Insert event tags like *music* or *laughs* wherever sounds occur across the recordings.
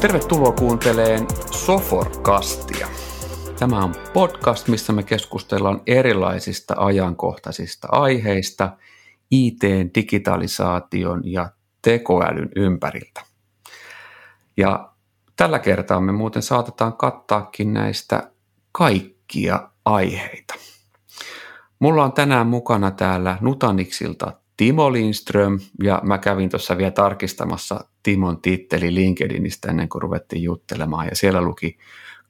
Tervetuloa kuunteleen Soforkastia. Tämä on podcast, missä me keskustellaan erilaisista ajankohtaisista aiheista IT, digitalisaation ja tekoälyn ympäriltä. Ja tällä kertaa me muuten saatetaan kattaakin näistä kaikkia aiheita. Mulla on tänään mukana täällä Nutaniksilta Timo Lindström, ja mä kävin tuossa vielä tarkistamassa Timon titteli LinkedInistä ennen kuin ruvettiin juttelemaan, ja siellä luki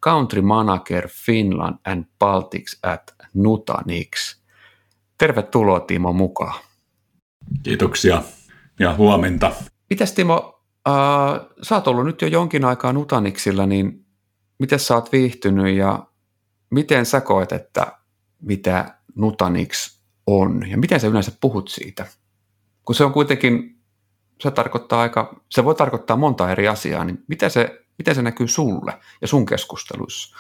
Country Manager Finland and Baltics at Nutanix. Tervetuloa Timo mukaan. Kiitoksia ja huomenta. Mitäs Timo, äh, sä oot ollut nyt jo jonkin aikaa Nutanixilla, niin miten sä oot viihtynyt ja miten sä koet, että mitä Nutanix on ja miten sä yleensä puhut siitä? Kun se on kuitenkin, se tarkoittaa aika, se voi tarkoittaa monta eri asiaa, niin miten se, miten se näkyy sulle ja sun keskusteluissa?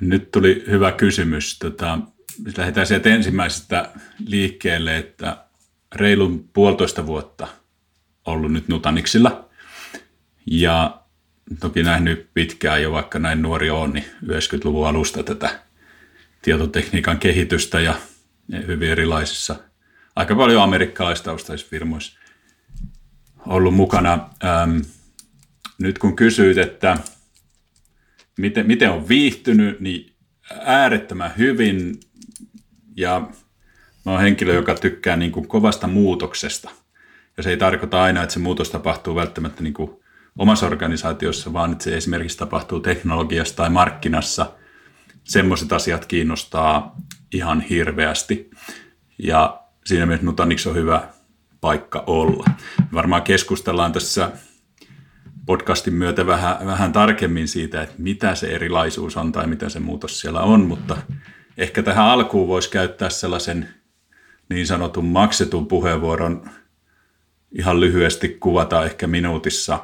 Nyt tuli hyvä kysymys. Tota, lähdetään sieltä ensimmäisestä liikkeelle, että reilun puolitoista vuotta ollut nyt Nutaniksilla. Ja toki nähnyt pitkään jo, vaikka näin nuori on, niin 90-luvun alusta tätä tietotekniikan kehitystä ja hyvin erilaisissa, aika paljon amerikkalaistaustaisissa firmoissa ollut mukana. Ähm, nyt kun kysyit, että miten, miten on viihtynyt, niin äärettömän hyvin ja mä oon henkilö, joka tykkää niin kuin kovasta muutoksesta. Ja se ei tarkoita aina, että se muutos tapahtuu välttämättä niin kuin omassa organisaatiossa, vaan että se esimerkiksi tapahtuu teknologiassa tai markkinassa. Semmoiset asiat kiinnostaa ihan hirveästi. Ja siinä mielessä Nutanix on hyvä paikka olla. Varmaan keskustellaan tässä podcastin myötä vähän, vähän tarkemmin siitä, että mitä se erilaisuus on tai mitä se muutos siellä on, mutta ehkä tähän alkuun voisi käyttää sellaisen niin sanotun maksetun puheenvuoron ihan lyhyesti kuvata ehkä minuutissa,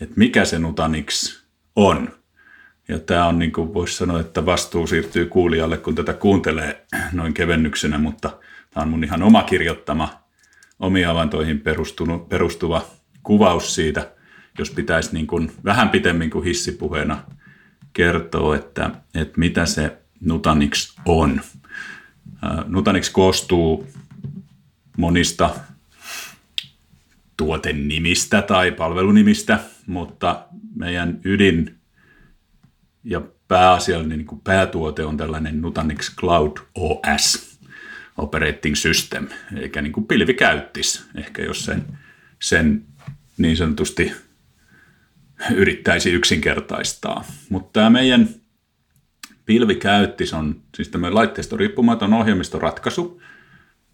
että mikä se Nutanix on. Ja tämä on, niin kuin voisi sanoa, että vastuu siirtyy kuulijalle, kun tätä kuuntelee noin kevennyksenä, mutta tämä on mun ihan oma kirjoittama, omiin avantoihin perustuva kuvaus siitä, jos pitäisi niin kuin vähän pitemmin kuin hissipuheena kertoa, että, että mitä se Nutanix on. Nutanix koostuu monista tuotenimistä tai palvelunimistä, mutta meidän ydin ja pääasiallinen niin kuin päätuote on tällainen Nutanix Cloud OS, Operating System, eikä niin kuin pilvikäyttis, ehkä jos sen, sen niin sanotusti yrittäisi yksinkertaistaa. Mutta tämä meidän pilvikäyttis on siis tämä laitteesta riippumaton ohjelmistoratkaisu,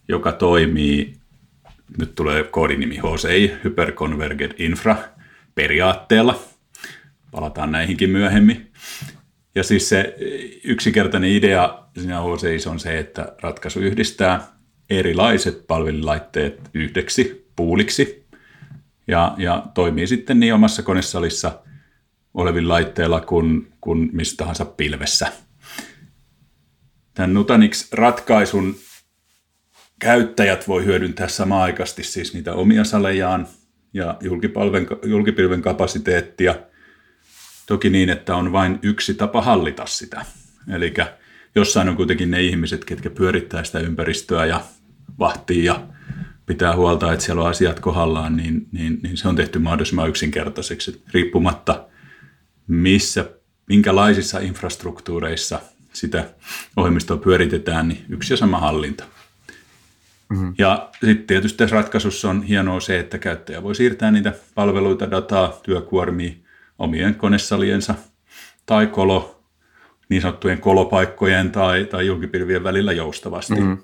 joka toimii, nyt tulee koodinimi HCI, Hyperconverged Infra, periaatteella. Palataan näihinkin myöhemmin. Ja siis se yksinkertainen idea siinä HCI on se, että ratkaisu yhdistää erilaiset palvelulaitteet yhdeksi puuliksi ja, ja toimii sitten niin omassa konesalissa olevilla laitteilla kuin, kuin mistä tahansa pilvessä – Tämän Nutanix-ratkaisun käyttäjät voi hyödyntää samaaikaisesti siis niitä omia salejaan ja julkipilven kapasiteettia. Toki niin, että on vain yksi tapa hallita sitä. Eli jossain on kuitenkin ne ihmiset, ketkä pyörittää sitä ympäristöä ja vahtii ja pitää huolta, että siellä on asiat kohdallaan, niin, niin, niin se on tehty mahdollisimman yksinkertaiseksi, riippumatta missä, minkälaisissa infrastruktuureissa – sitä ohjelmistoa pyöritetään, niin yksi ja sama hallinta. Mm-hmm. Ja sitten tietysti tässä ratkaisussa on hienoa se, että käyttäjä voi siirtää niitä palveluita, dataa, työkuormia omien konesaliensa tai kolo, niin sanottujen kolopaikkojen tai, tai julkipilvien välillä joustavasti. Mm-hmm.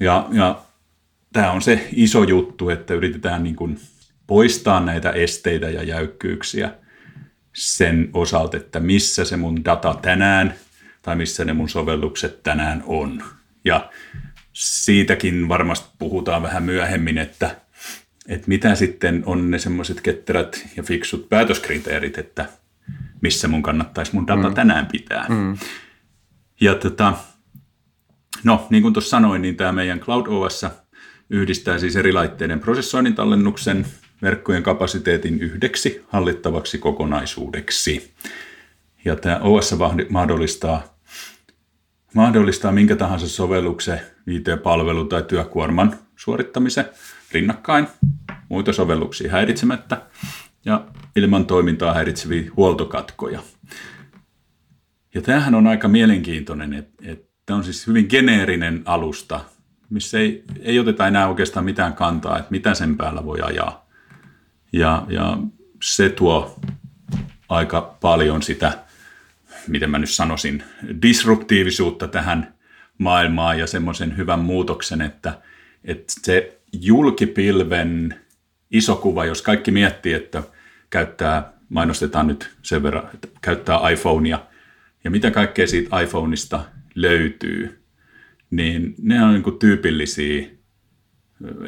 Ja, ja tämä on se iso juttu, että yritetään niin kuin poistaa näitä esteitä ja jäykkyyksiä sen osalta, että missä se mun data tänään tai missä ne mun sovellukset tänään on. Ja siitäkin varmasti puhutaan vähän myöhemmin, että, että mitä sitten on ne semmoiset ketterät ja fiksut päätöskriteerit, että missä mun kannattaisi mun data mm. tänään pitää. Mm. Ja tota, no, niin kuin tuossa sanoin, niin tämä meidän Cloud OS yhdistää siis eri laitteiden prosessoinnin tallennuksen verkkojen kapasiteetin yhdeksi hallittavaksi kokonaisuudeksi. Ja tämä OS mahdollistaa, mahdollistaa minkä tahansa sovelluksen, IT-palvelun tai työkuorman suorittamisen rinnakkain muita sovelluksia häiritsemättä ja ilman toimintaa häiritseviä huoltokatkoja. Ja tämähän on aika mielenkiintoinen, että, että tämä on siis hyvin geneerinen alusta, missä ei, ei oteta enää oikeastaan mitään kantaa, että mitä sen päällä voi ajaa. Ja, ja se tuo aika paljon sitä, miten mä nyt sanoisin, disruptiivisuutta tähän maailmaan ja semmoisen hyvän muutoksen, että, että se julkipilven iso kuva, jos kaikki miettii, että käyttää, mainostetaan nyt sen verran, että käyttää iPhonea ja mitä kaikkea siitä iPhoneista löytyy, niin ne on niin kuin tyypillisiä,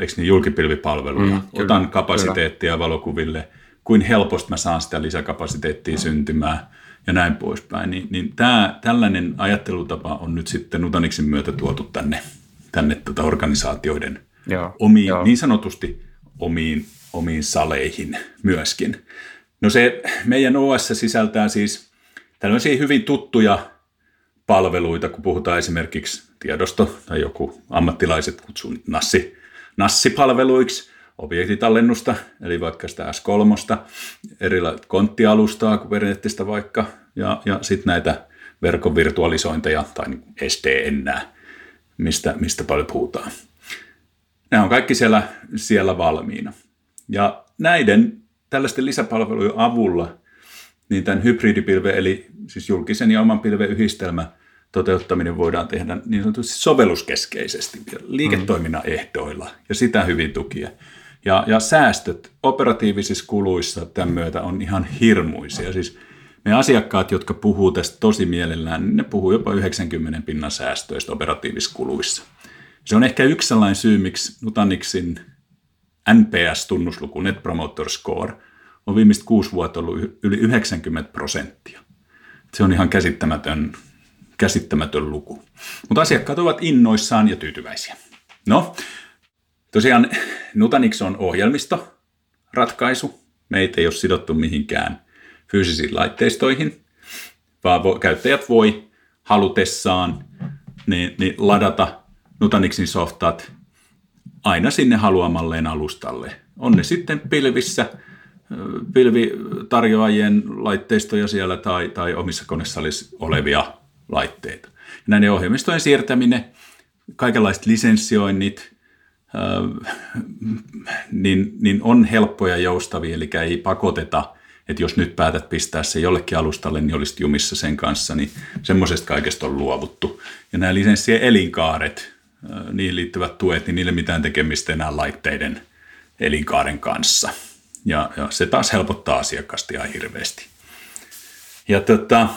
eikö niin julkipilvipalveluja. Mm, kyllä, Otan kapasiteettia kyllä. valokuville, kuin helposti mä saan sitä lisäkapasiteettia syntymään ja näin poispäin. Niin, niin tämä, tällainen ajattelutapa on nyt sitten Nutanixin myötä tuotu tänne, tänne tuota organisaatioiden Joo, omiin, jo. niin sanotusti omiin, omiin saleihin myöskin. No se meidän OS sisältää siis tällaisia hyvin tuttuja palveluita, kun puhutaan esimerkiksi tiedosto tai joku ammattilaiset kutsuu nassi, nassipalveluiksi, objektitallennusta, eli vaikka sitä S3, erilaista konttialustaa, Kubernetistä vaikka, ja, ja sitten näitä verkon virtualisointeja tai niin SDN, mistä, mistä paljon puhutaan. Nämä on kaikki siellä, siellä valmiina. Ja näiden tällaisten lisäpalvelujen avulla niin tämän hybridipilven, eli siis julkisen ja oman pilven yhdistelmä toteuttaminen voidaan tehdä niin sanotusti sovelluskeskeisesti, liiketoiminnan ehdoilla ja sitä hyvin tukia. Ja, ja säästöt operatiivisissa kuluissa tämän myötä on ihan hirmuisia. Siis me asiakkaat, jotka puhuu tästä tosi mielellään, niin ne puhuu jopa 90 pinnan säästöistä operatiivisissa kuluissa. Se on ehkä yksi sellainen syy, miksi Nutanixin NPS-tunnusluku, Net Promoter Score, on viimeiset kuusi vuotta ollut yli 90 prosenttia. Se on ihan käsittämätön, käsittämätön luku. Mutta asiakkaat ovat innoissaan ja tyytyväisiä. No, tosiaan Nutanix on ohjelmisto, ratkaisu. Meitä ei ole sidottu mihinkään fyysisiin laitteistoihin, vaan käyttäjät voi halutessaan niin, niin ladata Nutanixin softat aina sinne haluamalleen alustalle. On ne sitten pilvissä, pilvitarjoajien laitteistoja siellä tai, tai omissa konesalissa olevia laitteita. Ja näiden ohjelmistojen siirtäminen, kaikenlaiset lisenssioinnit, niin, niin on helppoja ja joustavia, eli ei pakoteta, että jos nyt päätät pistää se jollekin alustalle, niin olisit jumissa sen kanssa, niin semmoisesta kaikesta on luovuttu. Ja nämä lisenssien elinkaaret, niihin liittyvät tuet, niin niille mitään tekemistä enää laitteiden elinkaaren kanssa. Ja, ja se taas helpottaa asiakasta ihan hirveästi. Ja tota,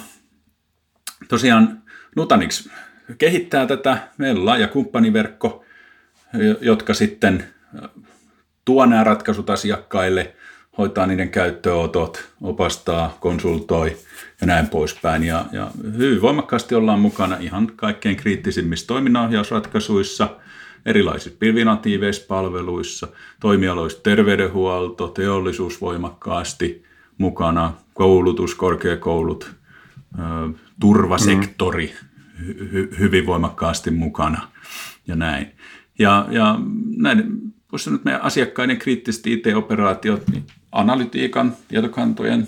tosiaan Nutanix kehittää tätä. Meillä on laaja kumppaniverkko, jotka sitten tuo nämä ratkaisut asiakkaille, hoitaa niiden käyttöönotot, opastaa, konsultoi ja näin poispäin. Ja, ja hyvin voimakkaasti ollaan mukana ihan kaikkein kriittisimmissä toiminnanohjausratkaisuissa, erilaisissa pilvinatiiveissa palveluissa, toimialoissa terveydenhuolto, teollisuus voimakkaasti mukana, koulutus, korkeakoulut, turvasektori hy, hyvin voimakkaasti mukana ja näin. Ja, ja näin, voisi sanoa, että meidän asiakkaiden kriittiset IT-operaatiot, niin analytiikan, tietokantojen,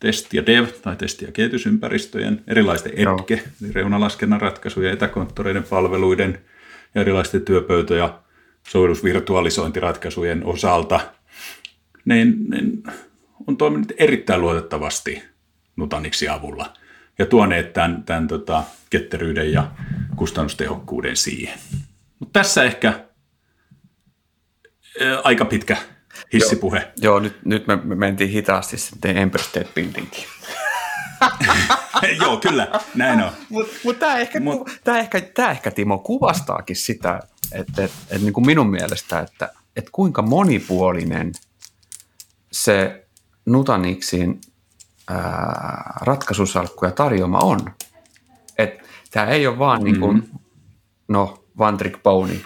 testi- ja dev- tai testi- ja kehitysympäristöjen, erilaisten etke, reunalaskennan ratkaisuja, etäkonttoreiden palveluiden ja erilaisten työpöytä- ja sovellusvirtualisointiratkaisujen osalta, niin, niin on toiminut erittäin luotettavasti Nutanixin avulla ja tuoneet tämän, tämän tota, ketteryyden ja kustannustehokkuuden siihen. Mutta tässä ehkä ää, aika pitkä hissipuhe. Joo, joo nyt, nyt me, me mentiin hitaasti sitten Empire State Buildingin. *laughs* joo, kyllä, näin on. Mutta mut tämä ehkä, Mut, tää ehkä, tää ehkä, Timo, kuvastaakin sitä, että et, et, niin kuin minun mielestä, että et kuinka monipuolinen se Nutanixin ää, ratkaisusalkku ja tarjoama on. Tämä ei ole vaan mm-hmm. niin kuin, mm. no, one trick pony,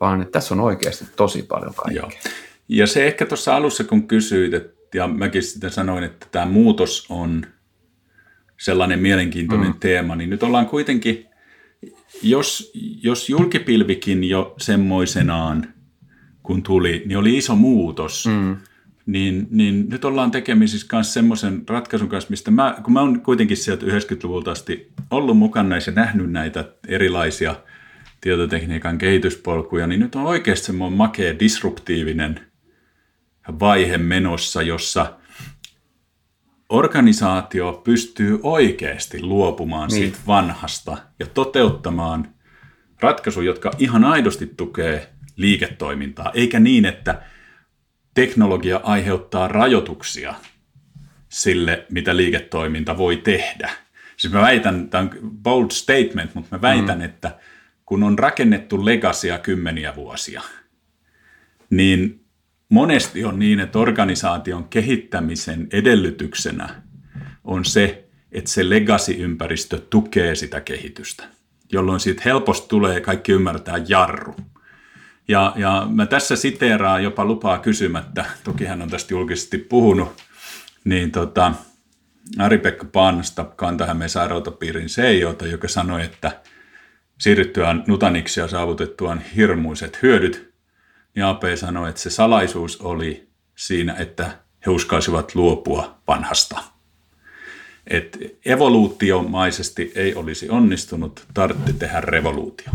vaan että tässä on oikeasti tosi paljon kaikkea. Joo. Ja se ehkä tuossa alussa, kun kysyit, et, ja mäkin sitten sanoin, että tämä muutos on sellainen mielenkiintoinen mm. teema, niin nyt ollaan kuitenkin, jos, jos julkipilvikin jo semmoisenaan, kun tuli, niin oli iso muutos, mm. niin, niin nyt ollaan tekemisissä myös semmoisen ratkaisun kanssa, mistä mä, kun mä oon kuitenkin sieltä 90-luvulta asti ollut mukana näissä ja nähnyt näitä erilaisia tietotekniikan kehityspolkuja, niin nyt on oikeasti semmoinen makea disruptiivinen vaihe menossa, jossa organisaatio pystyy oikeasti luopumaan niin. siitä vanhasta ja toteuttamaan ratkaisuja, jotka ihan aidosti tukee liiketoimintaa, eikä niin, että teknologia aiheuttaa rajoituksia sille, mitä liiketoiminta voi tehdä. Siis mä väitän, tämä on bold statement, mutta mä väitän, mm. että kun on rakennettu legasia kymmeniä vuosia, niin monesti on niin, että organisaation kehittämisen edellytyksenä on se, että se legacy-ympäristö tukee sitä kehitystä, jolloin siitä helposti tulee, kaikki ymmärtää, jarru. Ja, ja mä tässä siteeraan jopa lupaa kysymättä, toki hän on tästä julkisesti puhunut, niin tota, Ari-Pekka Paanasta Kantahämeen sairautapiirin CEO, joka sanoi, että siirryttyään Nutaniksi ja saavutettuaan hirmuiset hyödyt, niin AP sanoi, että se salaisuus oli siinä, että he uskalsivat luopua vanhasta. Et evoluutiomaisesti ei olisi onnistunut, tarvitsi tehdä revoluutio.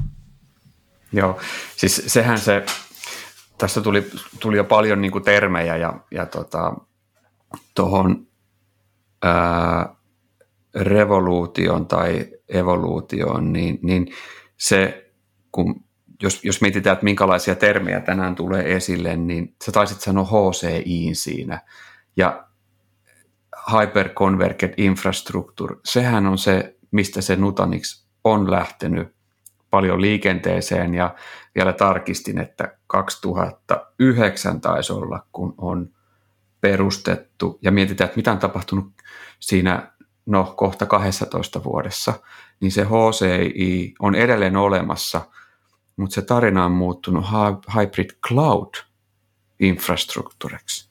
Joo, siis sehän se, tässä tuli, tuli jo paljon niin termejä ja, ja tota, tuohon revoluution tai evoluutioon, niin, niin se, kun, jos, jos mietitään, että minkälaisia termejä tänään tulee esille, niin sä taisit sanoa HCI siinä. Ja Hyperconverged Infrastructure, sehän on se, mistä se Nutanix on lähtenyt paljon liikenteeseen. Ja vielä tarkistin, että 2009 taisi olla, kun on perustettu. Ja mietitään, että mitä on tapahtunut siinä no kohta 12 vuodessa, niin se HCI on edelleen olemassa, mutta se tarina on muuttunut hybrid cloud infrastruktureksi.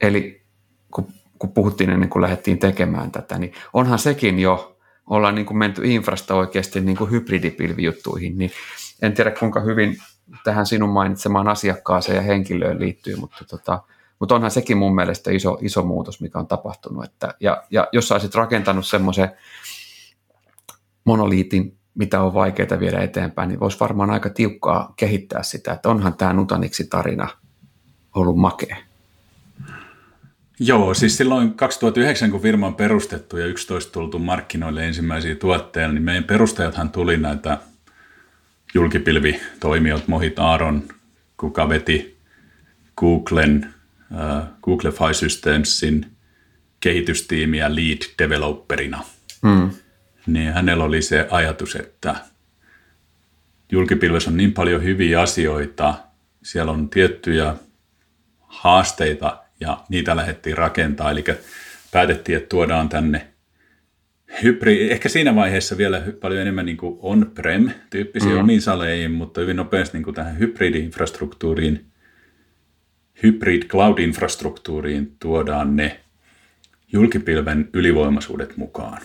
Eli kun, kun puhuttiin ennen kuin lähdettiin tekemään tätä, niin onhan sekin jo ollaan niin kuin menty infrasta oikeasti niin kuin hybridipilvijuttuihin, niin en tiedä kuinka hyvin tähän sinun mainitsemaan asiakkaaseen ja henkilöön liittyy, mutta, tota, mutta onhan sekin mun mielestä iso, iso muutos, mikä on tapahtunut. Että, ja, ja jos olisit rakentanut semmoisen monoliitin, mitä on vaikeaa viedä eteenpäin, niin voisi varmaan aika tiukkaa kehittää sitä, että onhan tämä Nutaniksi tarina ollut makea. Joo, siis silloin 2009, kun firma on perustettu ja 11 tultu markkinoille ensimmäisiä tuotteita, niin meidän perustajathan tuli näitä julkipilvitoimijoita, Mohit Aaron, kuka veti Googlen, uh, Googlefy Systemsin kehitystiimiä lead developerina. Mm. Niin hänellä oli se ajatus, että julkipilvessä on niin paljon hyviä asioita, siellä on tiettyjä haasteita, ja niitä lähdettiin rakentaa. Eli päätettiin, että tuodaan tänne hybri, ehkä siinä vaiheessa vielä paljon enemmän niin kuin on-prem-tyyppisiä mm. omiin saleihin, mutta hyvin nopeasti niin kuin tähän hybridi-infrastruktuuriin, hybrid cloud-infrastruktuuriin tuodaan ne julkipilven ylivoimaisuudet mukaan,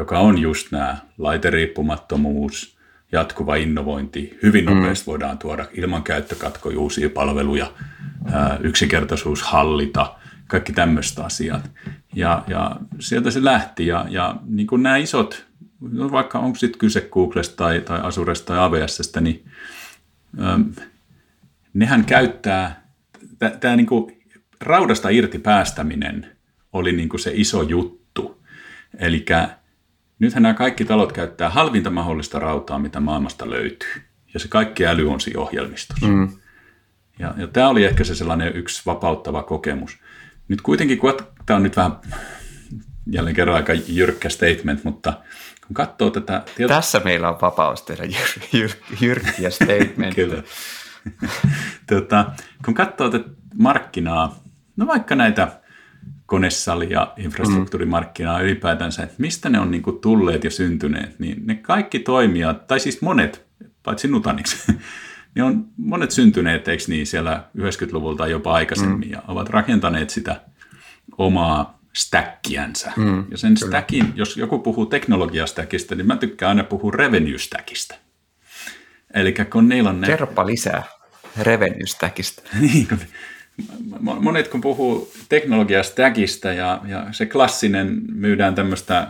joka on just nämä laiteriippumattomuus, jatkuva innovointi. Hyvin mm. nopeasti mm. voidaan tuoda ilman käyttökatkoja uusia palveluja, yksinkertaisuus hallita, kaikki tämmöiset asiat. Ja, ja sieltä se lähti ja, ja niin kuin nämä isot, no vaikka onko sitten kyse Googlesta tai, tai Azuresta tai AWSstä, niin ähm, nehän käyttää, tämä niin raudasta irti päästäminen oli niin kuin se iso juttu. Eli nythän nämä kaikki talot käyttää halvinta mahdollista rautaa, mitä maailmasta löytyy. Ja se kaikki äly on siinä ohjelmistossa. Mm. Ja, ja tämä oli ehkä se sellainen yksi vapauttava kokemus. Nyt kuitenkin, kun tämä on nyt vähän jälleen kerran aika jyrkkä statement, mutta kun katsoo tätä... Tieto... Tässä meillä on vapaus tehdä jyr, jyr, jyrkkiä *laughs* statementteja. *laughs* Tota, kun katsoo tätä markkinaa, no vaikka näitä konesali- ja infrastruktuurimarkkinaa mm. ylipäätänsä, että mistä ne on niin kuin tulleet ja syntyneet, niin ne kaikki toimijat, tai siis monet, paitsi Nutanix, *laughs* niin on monet syntyneet, eikö niin, siellä 90-luvulta jopa aikaisemmin, mm. ja ovat rakentaneet sitä omaa stäkkiänsä. Mm, ja sen kyllä. stackin, jos joku puhuu teknologiastäkistä, niin mä tykkään aina puhua revenue stackista. Eli kun niillä on ne... Kerropa lisää revenue stackista. *laughs* niin, kun monet kun puhuu teknologiastäkistä ja, ja se klassinen myydään tämmöistä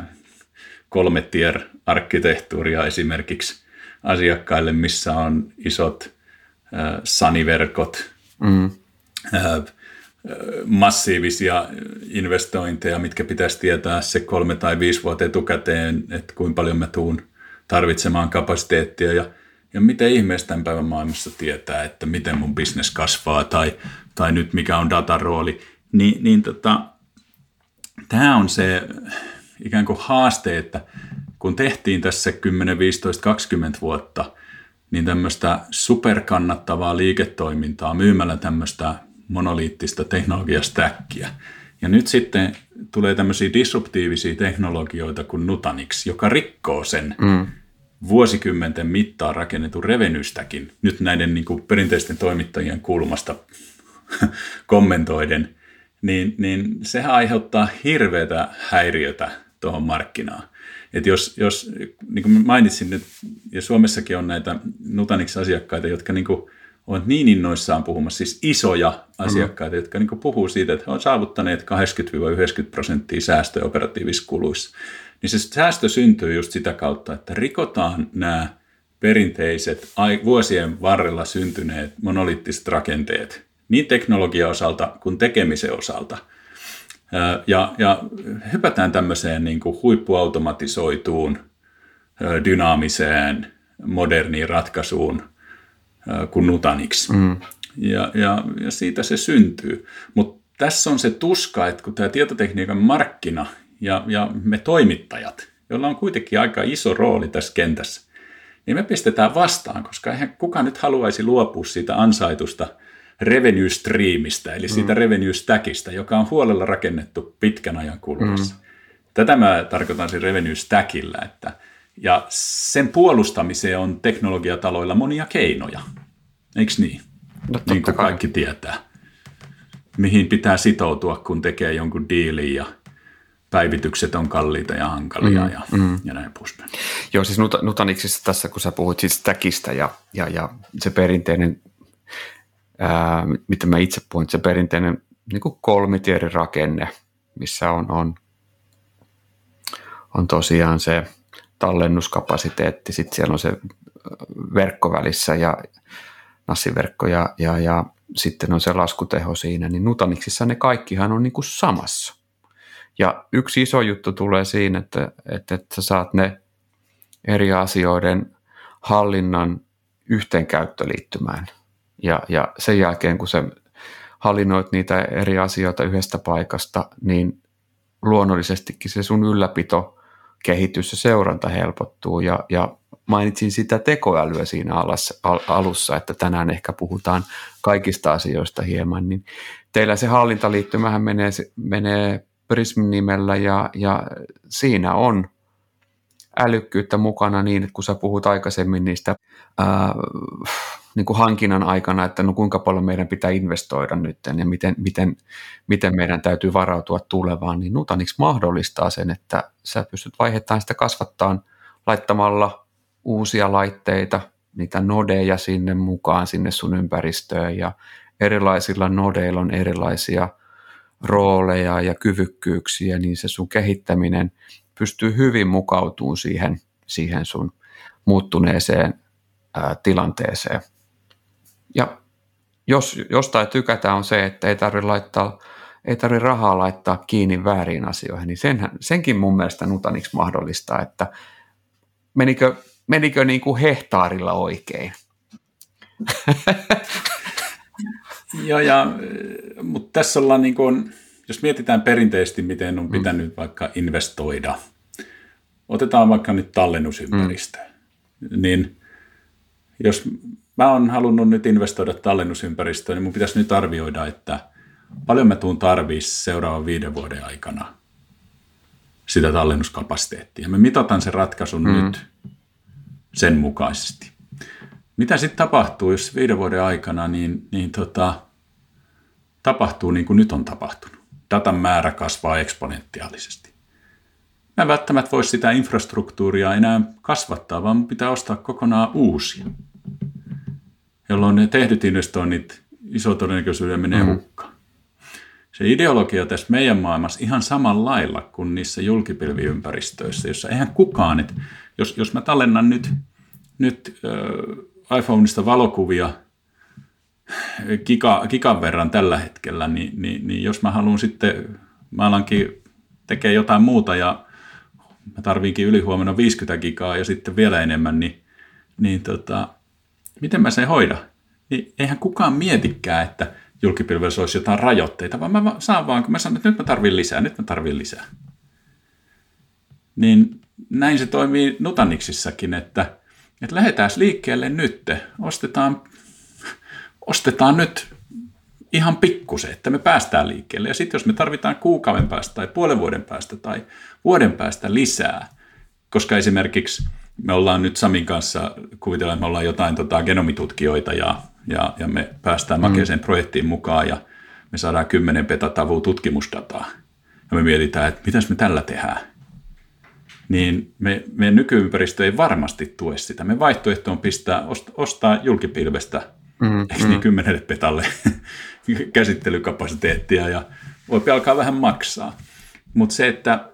kolme tier-arkkitehtuuria esimerkiksi asiakkaille, missä on isot äh, saniverkot, mm. äh, massiivisia investointeja, mitkä pitäisi tietää se kolme tai viisi vuotta etukäteen, että kuinka paljon mä tuun tarvitsemaan kapasiteettia ja, ja miten ihmeessä tämän päivän maailmassa tietää, että miten mun business kasvaa tai, tai nyt mikä on datarooli, niin, niin tota, tämä on se ikään kuin haaste, että kun tehtiin tässä 10, 15, 20 vuotta, niin tämmöistä superkannattavaa liiketoimintaa myymällä tämmöistä monoliittista teknologiastäkkiä. Ja nyt sitten tulee tämmöisiä disruptiivisia teknologioita kuin Nutanix, joka rikkoo sen mm. Vuosikymmenten mittaan rakennetun revenystäkin, nyt näiden niin kuin perinteisten toimittajien kulmasta *laughs* kommentoiden, niin, niin sehän aiheuttaa hirveätä häiriötä tuohon markkinaan. Et jos, jos niin kuin mainitsin nyt, ja Suomessakin on näitä Nutanix-asiakkaita, jotka niin kuin ovat niin innoissaan puhumassa, siis isoja asiakkaita, jotka niin puhuu siitä, että he ovat saavuttaneet 80-90 prosenttia säästöjä operatiivisissa kuluissa. Niin se säästö syntyy just sitä kautta, että rikotaan nämä perinteiset vuosien varrella syntyneet monoliittiset rakenteet niin teknologian osalta kuin tekemisen osalta. Ja, ja hypätään tämmöiseen niin kuin huippuautomatisoituun, dynaamiseen, moderniin ratkaisuun – kuin Nutanix. Mm. Ja, ja, ja siitä se syntyy. Mutta tässä on se tuska, että kun tämä tietotekniikan markkina ja, ja me toimittajat, joilla on kuitenkin aika iso rooli tässä kentässä, niin me pistetään vastaan, koska eihän kukaan nyt haluaisi luopua siitä ansaitusta revenue streamista, eli siitä mm. revenue stackista, joka on huolella rakennettu pitkän ajan kuluessa. Mm. Tätä mä tarkoitan siinä revenue stackillä, että – ja sen puolustamiseen on teknologiataloilla monia keinoja, eikö niin? No, niin kuin kaikki tietää. Mihin pitää sitoutua, kun tekee jonkun diilin ja päivitykset on kalliita ja hankalia mm, ja, mm. ja näin poispäin. Joo, siis Nut- Nutaniksissa tässä, kun sä puhuit siis stackista ja, ja, ja se perinteinen, ää, mitä mä itse puhun, se perinteinen niin kolmitierin rakenne, missä on, on, on tosiaan se – tallennuskapasiteetti, sitten siellä on se verkko välissä ja nassiverkko ja, ja, ja sitten on se laskuteho siinä, niin Nutanixissa ne kaikkihan on niin kuin samassa. Ja yksi iso juttu tulee siinä, että, että, että sä saat ne eri asioiden hallinnan yhteenkäyttöliittymään. Ja, ja sen jälkeen, kun sä hallinnoit niitä eri asioita yhdestä paikasta, niin luonnollisestikin se sun ylläpito – kehitys ja seuranta helpottuu. Ja, ja mainitsin sitä tekoälyä siinä al, alussa, että tänään ehkä puhutaan kaikista asioista hieman, niin teillä se hallintaliittymähän menee, menee Prism-nimellä ja, ja siinä on älykkyyttä mukana niin, että kun sä puhut aikaisemmin niistä ää, niin kuin hankinnan aikana, että no kuinka paljon meidän pitää investoida nyt ja miten, miten, miten meidän täytyy varautua tulevaan, niin Nutanix mahdollistaa sen, että sä pystyt vaiheittain sitä kasvattaa laittamalla uusia laitteita, niitä nodeja sinne mukaan, sinne sun ympäristöön ja erilaisilla nodeilla on erilaisia rooleja ja kyvykkyyksiä, niin se sun kehittäminen pystyy hyvin mukautumaan siihen, siihen sun muuttuneeseen ää, tilanteeseen. Ja jos jostain tykätään on se, että ei tarvitse laittaa ei tarvitse rahaa laittaa kiinni väärin asioihin, niin senhän, senkin mun mielestä Nutanix mahdollistaa, että menikö, menikö niin kuin hehtaarilla oikein? *laughs* Joo, ja, mutta tässä ollaan niin kuin, jos mietitään perinteisesti, miten on mm. pitänyt mm. vaikka investoida, otetaan vaikka nyt tallennusympäristö, mm. niin jos mä oon halunnut nyt investoida tallennusympäristöön, niin mun pitäisi nyt arvioida, että paljon mä tuun tarvii seuraavan viiden vuoden aikana sitä tallennuskapasiteettia. Me mitataan sen ratkaisun mm. nyt sen mukaisesti. mitä sitten tapahtuu, jos viiden vuoden aikana niin, niin tota, tapahtuu niin kuin nyt on tapahtunut. Datan määrä kasvaa eksponentiaalisesti. Mä en välttämättä voi sitä infrastruktuuria enää kasvattaa, vaan pitää ostaa kokonaan uusia, jolloin ne tehdyt investoinnit iso todennäköisyydellä menee mm. hukkaan. Se ideologia tässä meidän maailmassa ihan samalla lailla kuin niissä julkipilviympäristöissä, jossa eihän kukaan, että jos, jos mä tallennan nyt, nyt äh, iPhoneista valokuvia giga, gigan verran tällä hetkellä, niin, niin, niin jos mä haluan sitten, mä alankin tekee jotain muuta ja mä tarviinkin ylihuomenna 50 gigaa ja sitten vielä enemmän, niin, niin tota, miten mä sen hoidan? Niin eihän kukaan mietikään, että julkipilvessä olisi jotain rajoitteita, vaan mä saan vaan, kun mä sanon, että nyt mä tarvin lisää, nyt mä tarvin lisää. Niin näin se toimii Nutanixissakin, että, että lähdetään liikkeelle nyt, ostetaan, ostetaan nyt ihan pikkusen, että me päästään liikkeelle. Ja sitten jos me tarvitaan kuukauden päästä tai puolen vuoden päästä tai vuoden päästä lisää, koska esimerkiksi me ollaan nyt Samin kanssa, kuvitellaan, että me ollaan jotain tota, genomitutkijoita ja, ja, ja me päästään mm. makeeseen projektiin mukaan ja me saadaan 10 petatavua tutkimusdataa. Ja me mietitään, että mitäs me tällä tehdään. Niin me, meidän nykyympäristö ei varmasti tue sitä. Me vaihtoehto on pistää, ostaa julkipilvestä mm, eikö niin mm. kymmenelle petalle *laughs* käsittelykapasiteettia ja voi alkaa vähän maksaa. Mutta se, että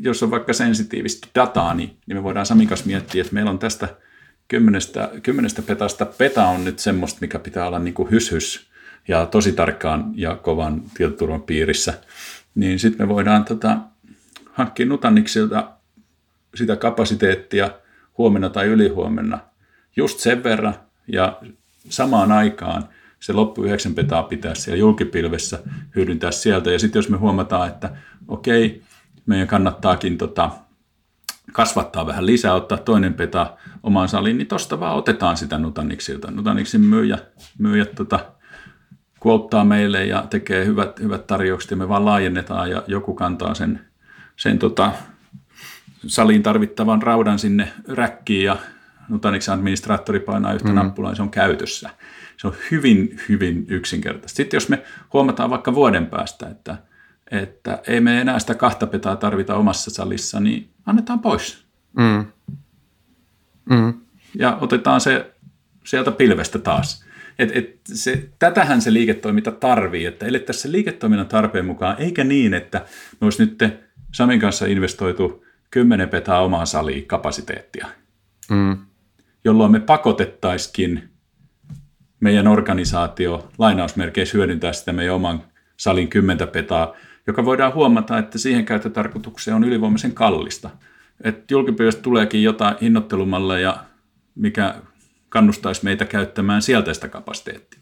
jos on vaikka sensitiivistä dataa, niin, niin me voidaan Samikas miettiä, että meillä on tästä kymmenestä, kymmenestä petasta, peta on nyt semmoista, mikä pitää olla niin kuin hys ja tosi tarkkaan ja kovan tietoturvan piirissä, niin sitten me voidaan tota, hankkia Nutanixilta sitä kapasiteettia huomenna tai ylihuomenna. Just sen verran ja samaan aikaan se loppu 9 petaa pitää siellä julkipilvessä, hyödyntää sieltä. Ja sitten jos me huomataan, että okei, meidän kannattaakin tota, kasvattaa vähän lisää, ottaa toinen peta omaan saliin, niin tosta vaan otetaan sitä Nutanixilta. Nutanixin myyjä, myyjät tota, kuottaa meille ja tekee hyvät, hyvät tarjoukset ja me vaan laajennetaan ja joku kantaa sen, sen tota, saliin tarvittavan raudan sinne räkkiin ja Nutanixin administraattori painaa yhtä mm. nappulaa ja se on käytössä. Se on hyvin, hyvin yksinkertaista. Sitten jos me huomataan vaikka vuoden päästä, että, että ei me enää sitä kahta petaa tarvita omassa salissa, niin annetaan pois. Mm. Mm. Ja otetaan se sieltä pilvestä taas. Et, et se, tätähän se liiketoiminta tarvii, että elettäisiin se liiketoiminnan tarpeen mukaan, eikä niin, että me olisi nyt Samin kanssa investoitu 10 petaa omaan saliin kapasiteettia, mm. jolloin me pakotettaisikin meidän organisaatio lainausmerkeissä hyödyntää sitä meidän oman salin 10 petaa, joka voidaan huomata, että siihen käyttötarkoitukseen on ylivoimaisen kallista. Että julkipyöstä tuleekin jotain hinnoittelumalleja, mikä kannustaisi meitä käyttämään sieltä sitä kapasiteettia.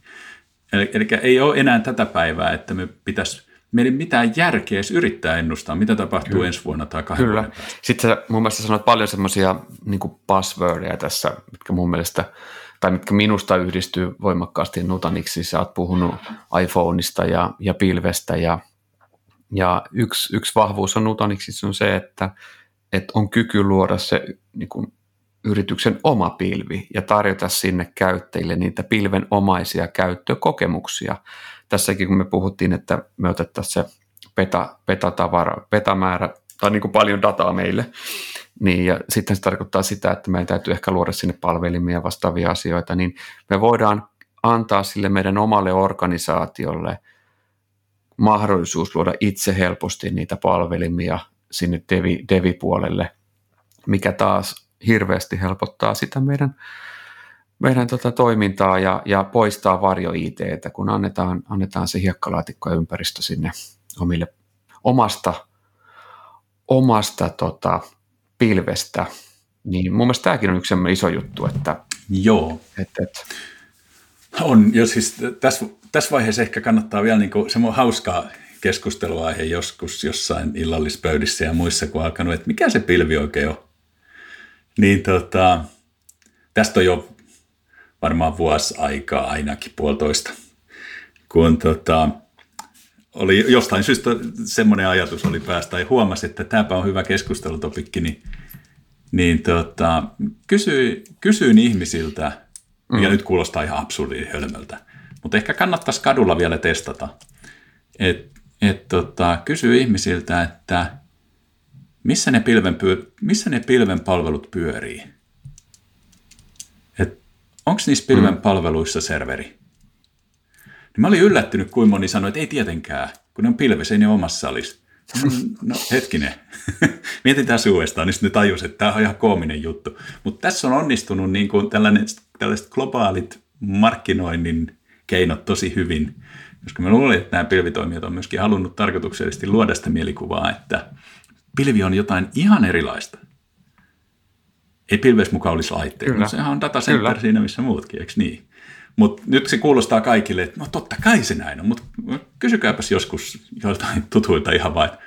Eli, eli ei ole enää tätä päivää, että me pitäisi meidän mitään järkeä edes yrittää ennustaa, mitä tapahtuu Kyllä. ensi vuonna tai kahden Kyllä. vuoden päästä. Sitten sä mun mielestä sanoit paljon semmoisia niin buzzwordia tässä, mitkä mun mielestä, tai mitkä minusta yhdistyy voimakkaasti Nutaniksi. Sä oot puhunut iPhoneista ja, ja pilvestä ja, ja yksi, yksi vahvuus on Nutanixissa on se, että, että on kyky luoda se niin kuin yrityksen oma pilvi ja tarjota sinne käyttäjille niitä pilven omaisia käyttökokemuksia. Tässäkin kun me puhuttiin, että me otettaisiin se peta, petatavara, petamäärä tai niin kuin paljon dataa meille, niin ja sitten se tarkoittaa sitä, että meidän täytyy ehkä luoda sinne palvelimia vastaavia asioita, niin me voidaan antaa sille meidän omalle organisaatiolle mahdollisuus luoda itse helposti niitä palvelimia sinne devi, devi-puolelle, mikä taas hirveästi helpottaa sitä meidän, meidän tota toimintaa ja, ja poistaa varjo it kun annetaan, annetaan se hiekkalaatikko ja ympäristö sinne omille, omasta, omasta tota, pilvestä. Niin mun mielestä tämäkin on yksi iso juttu, että Joo. Et, et. On, jo siis tässä, tässä vaiheessa ehkä kannattaa vielä niin kuin, semmoinen hauskaa keskusteluaihe joskus jossain illallispöydissä ja muissa, kun alkanut, että mikä se pilvi oikein on. Niin tota, tästä on jo varmaan vuosi aikaa ainakin puolitoista, kun tota, oli jostain syystä semmoinen ajatus oli päästä ja huomasi, että tämäpä on hyvä keskustelutopikki, niin, niin tota, kysyin, kysyin ihmisiltä mikä mm. nyt kuulostaa ihan absurdin hölmöltä. Mutta ehkä kannattaisi kadulla vielä testata. Et, et tota, kysy ihmisiltä, että missä ne, pilven pyö, missä ne pilven palvelut pyörii? Onko niissä pilven mm. palveluissa serveri? Niin mä olin yllättynyt, kuin moni sanoi, että ei tietenkään, kun ne on pilvessä, ei ne omassa salissa. Mm, no hetkinen, *laughs* mietitään uudestaan, niin sitten tajus, että tämä on ihan koominen juttu. Mutta tässä on onnistunut niin kuin tällainen, tällaiset globaalit markkinoinnin keinot tosi hyvin, koska mä luulen, että nämä pilvitoimijat on myöskin halunnut tarkoituksellisesti luoda sitä mielikuvaa, että pilvi on jotain ihan erilaista. Ei pilves mukaan olisi laitteet, mutta sehän on datacenter siinä missä muutkin, eikö niin? Mutta nyt se kuulostaa kaikille, että no totta kai se näin on, mutta kysykääpäs joskus joiltain tutuilta ihan vaan, että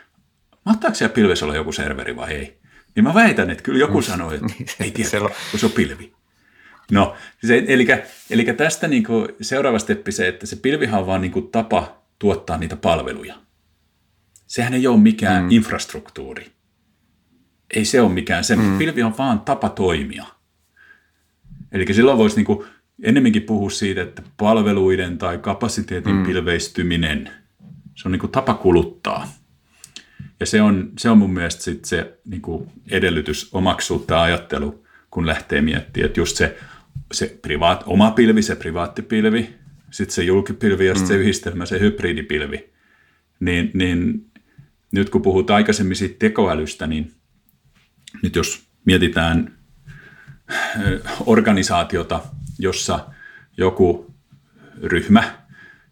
mahtaako siellä pilvessä olla joku serveri vai ei? Niin mä väitän, että kyllä joku mm. sanoo, että *laughs* ei tiedä, kun se on pilvi. No, se, eli, eli tästä niin kuin seuraava steppi se, että se pilvihan on vaan niin kuin tapa tuottaa niitä palveluja. Sehän ei ole mikään mm. infrastruktuuri. Ei se ole mikään se. Mm. Pilvi on vaan tapa toimia. Eli silloin voisi niin kuin ennemminkin puhua siitä, että palveluiden tai kapasiteetin mm. pilveistyminen, se on niin kuin tapa kuluttaa. Ja se on, se on mun mielestä sit se niin kuin edellytys omaksua tämä ajattelu, kun lähtee miettimään, että just se, se privaat, oma pilvi, se privaattipilvi, sitten se julkipilvi ja sitten mm. se yhdistelmä, se hybridipilvi. Niin, niin nyt kun puhutaan aikaisemmin siitä tekoälystä, niin nyt jos mietitään organisaatiota, jossa joku ryhmä,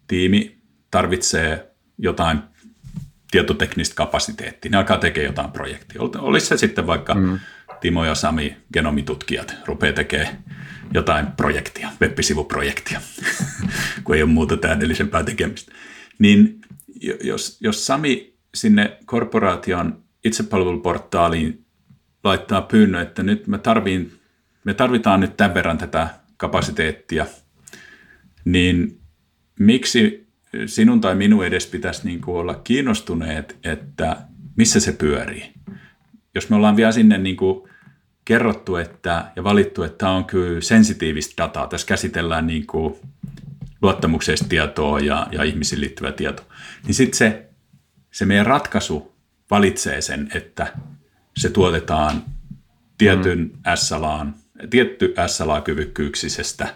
tiimi tarvitsee jotain tietoteknistä kapasiteettia, ne alkaa tekemään jotain projektia. Olisi se sitten vaikka mm. Timo ja Sami, genomitutkijat, rupeaa tekemään jotain projektia, web-sivuprojektia, *laughs* kun ei ole muuta täydellisempää tekemistä. Niin jos, jos Sami sinne korporaation itsepalveluportaaliin laittaa pyynnön, että nyt me, tarviin, me tarvitaan nyt tämän verran tätä kapasiteettia, niin miksi sinun tai minun edes pitäisi niin kuin olla kiinnostuneet, että missä se pyörii? Jos me ollaan vielä sinne niin kuin kerrottu että, ja valittu, että tämä on kyllä sensitiivistä dataa, tässä käsitellään niin kuin luottamuksellista tietoa ja, ja ihmisiin liittyvää tietoa, niin sitten se, se meidän ratkaisu valitsee sen, että se tuotetaan tietyn mm. SLAan, tietty SLA-kyvykkyyksisestä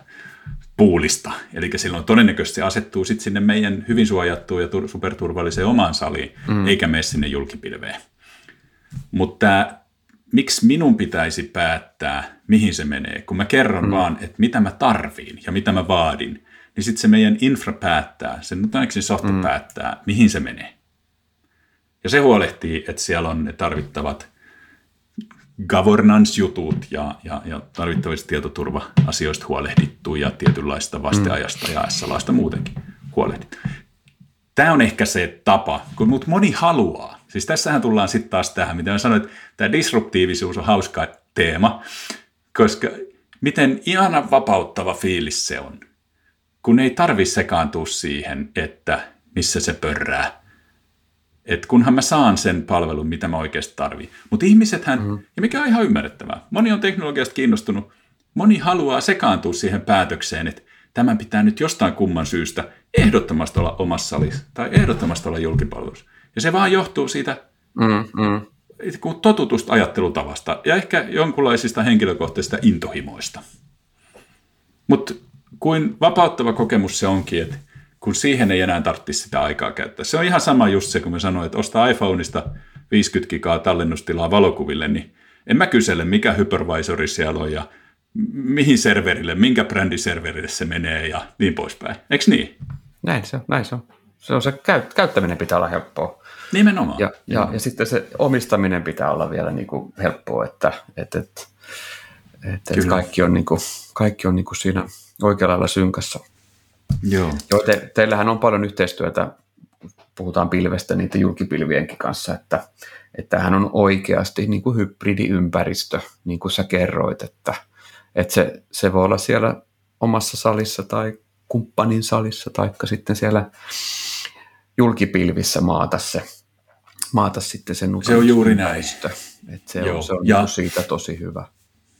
puulista. Eli silloin todennäköisesti se asettuu sitten sinne meidän hyvin suojattuun ja superturvalliseen omaan saliin, mm. eikä mene sinne julkipilveen. Mutta miksi minun pitäisi päättää, mihin se menee, kun mä kerron mm. vaan, että mitä mä tarviin ja mitä mä vaadin, niin sitten se meidän infra päättää, sen se softa mm. päättää, mihin se menee. Ja se huolehtii, että siellä on ne tarvittavat governance-jutut ja, ja, ja tarvittavista tietoturva-asioista huolehdittu ja tietynlaista vasteajasta mm. ja SLAista muutenkin huolehdittu. Tämä on ehkä se tapa, kun mut moni haluaa. Siis tässähän tullaan sitten taas tähän, mitä mä sanoin, että tämä disruptiivisuus on hauska teema, koska miten ihana vapauttava fiilis se on, kun ei tarvi sekaantua siihen, että missä se pörrää, että kunhan mä saan sen palvelun, mitä mä oikeasti tarvitsen. Mutta ihmisethän, mm. ja mikä on ihan ymmärrettävää, moni on teknologiasta kiinnostunut, moni haluaa sekaantua siihen päätökseen, että tämän pitää nyt jostain kumman syystä ehdottomasti olla omassa salissa tai ehdottomasti olla julkipalvelussa. Ja se vaan johtuu siitä mm, mm. totutusta ajattelutavasta ja ehkä jonkunlaisista henkilökohtaisista intohimoista. Mutta kuin vapauttava kokemus se onkin, että kun siihen ei enää tarvitsisi sitä aikaa käyttää. Se on ihan sama just se, kun mä sanoin, että ostaa iPhoneista 50 gigaa tallennustilaa valokuville, niin en mä kysele, mikä hypervisori siellä on ja mihin serverille, minkä brändiserverille se menee ja niin poispäin. Eikö niin? Näin se on, näin se on. Se on se käyttäminen pitää olla helppoa. Nimenomaan. Ja, ja, ja sitten se omistaminen pitää olla vielä niin kuin helppoa, että, että, että, että, kaikki on, niin kuin, kaikki on niin kuin siinä oikealla lailla synkässä. Joo. Joo te, teillähän on paljon yhteistyötä, puhutaan pilvestä niiden julkipilvienkin kanssa, että, että tämähän on oikeasti niin kuin hybridiympäristö, niin kuin sä kerroit, että, että se, se voi olla siellä omassa salissa tai kumppanin salissa, tai sitten siellä julkipilvissä maata se, maata sitten sen Se on juuri näin. Että se Joo. on, se on ja, niin siitä tosi hyvä.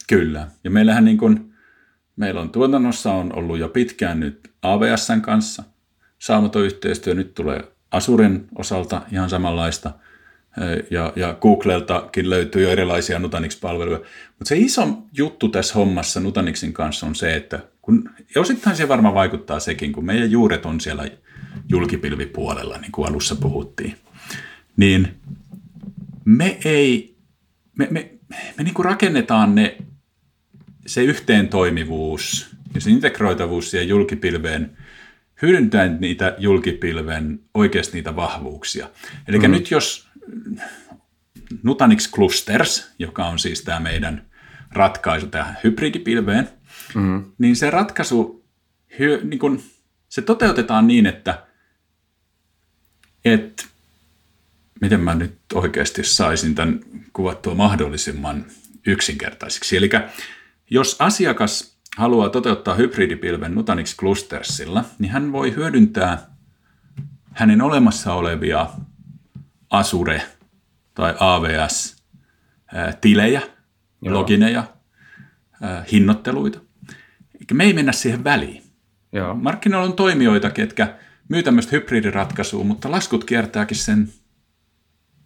Kyllä. Ja meillähän niin kuin, meillä on tuotannossa on ollut jo pitkään nyt AVSn kanssa saamaton yhteistyö, nyt tulee Asuren osalta ihan samanlaista, ja, ja Googleltakin löytyy jo erilaisia Nutanix-palveluja. Mutta se iso juttu tässä hommassa Nutanixin kanssa on se, että kun, ja osittain se varmaan vaikuttaa sekin, kun meidän juuret on siellä julkipilvipuolella, niin kuin alussa puhuttiin, niin me ei, me, me, me niin kuin rakennetaan ne, se yhteentoimivuus ja se integroitavuus siihen julkipilveen hyödyntäen niitä julkipilven oikeasti niitä vahvuuksia. Eli mm. nyt jos Nutanix Clusters, joka on siis tämä meidän ratkaisu tähän hybridipilveen, mm. niin se ratkaisu, niin kun, se toteutetaan niin, että, että miten mä nyt oikeasti saisin tämän kuvattua mahdollisimman yksinkertaiseksi. Eli jos asiakas haluaa toteuttaa hybridipilven Nutanix Clustersilla, niin hän voi hyödyntää hänen olemassa olevia Azure tai AVS-tilejä, Joo. logineja, hinnoitteluita. Me ei mennä siihen väliin. Joo. Markkinoilla on toimijoita, ketkä myy tämmöistä hybridiratkaisua, mutta laskut kiertääkin sen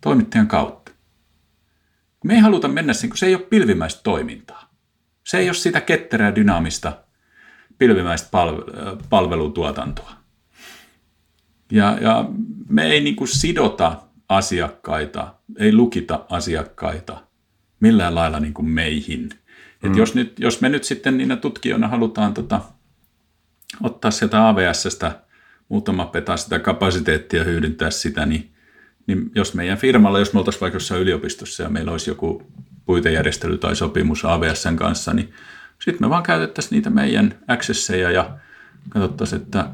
toimittajan kautta. Me ei haluta mennä siihen, kun se ei ole pilvimäistä toimintaa. Se ei ole sitä ketterää, dynaamista, pilvimäistä palvelutuotantoa. Ja, ja me ei niin kuin sidota asiakkaita, ei lukita asiakkaita millään lailla niin kuin meihin. Et mm. jos, nyt, jos me nyt sitten niinä tutkijoina halutaan tota, ottaa sieltä AVSstä muutama peta sitä kapasiteettia hyödyntää sitä, niin, niin jos meidän firmalla, jos me oltaisiin vaikka jossain yliopistossa ja meillä olisi joku puitejärjestely tai sopimus AVSn kanssa, niin sitten me vaan käytettäisiin niitä meidän accesseja ja katsottaisiin, että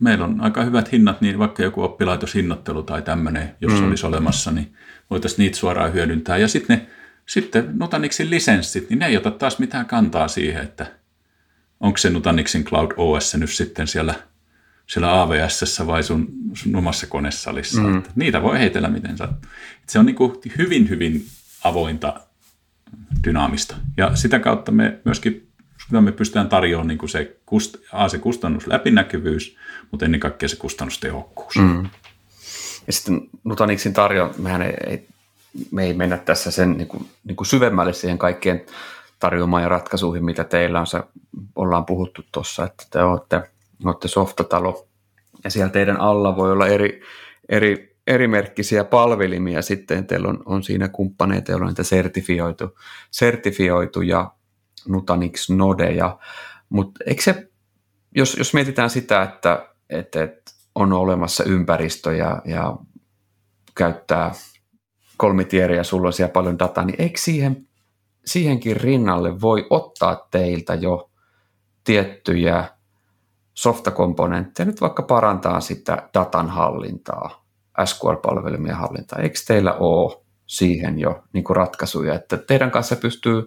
meillä on aika hyvät hinnat, niin vaikka joku oppilaitoshinnoittelu tai tämmöinen, jos mm. olisi olemassa, niin voitaisiin niitä suoraan hyödyntää. Ja sitten, ne, sitten Nutanixin lisenssit, niin ne ei ota taas mitään kantaa siihen, että onko se Nutanixin Cloud OS nyt sitten siellä, siellä AVS vai sun, sun omassa konesalissa. Mm. niitä voi heitellä miten sattuu. Se on niin kuin hyvin, hyvin avointa, dynaamista. Ja sitä kautta me myöskin me pystytään tarjoamaan niin kuin se, kust, A, se kustannus läpinäkyvyys, mutta ennen kaikkea se kustannustehokkuus. Mm. Ja sitten Nutanixin tarjo, mehän ei, ei, me ei mennä tässä sen niin kuin, niin kuin syvemmälle siihen kaikkien tarjoamaan ja ratkaisuihin, mitä teillä on. Se, ollaan puhuttu tuossa, että te olette, olette softatalo ja siellä teidän alla voi olla eri, eri, erimerkkisiä palvelimia sitten. Teillä on, on siinä kumppaneita, joilla on niitä sertifioitu, sertifioituja Nutanix nodeja. Mutta eikö se, jos, jos mietitään sitä, että, että, että on olemassa ympäristö ja, ja käyttää kolmitieriä, sulla on siellä paljon dataa, niin eikö siihen, siihenkin rinnalle voi ottaa teiltä jo tiettyjä softakomponentteja, nyt vaikka parantaa sitä datan hallintaa, SQL-palvelimien hallintaa. Eikö teillä ole siihen jo niin kuin ratkaisuja, että teidän kanssa pystyy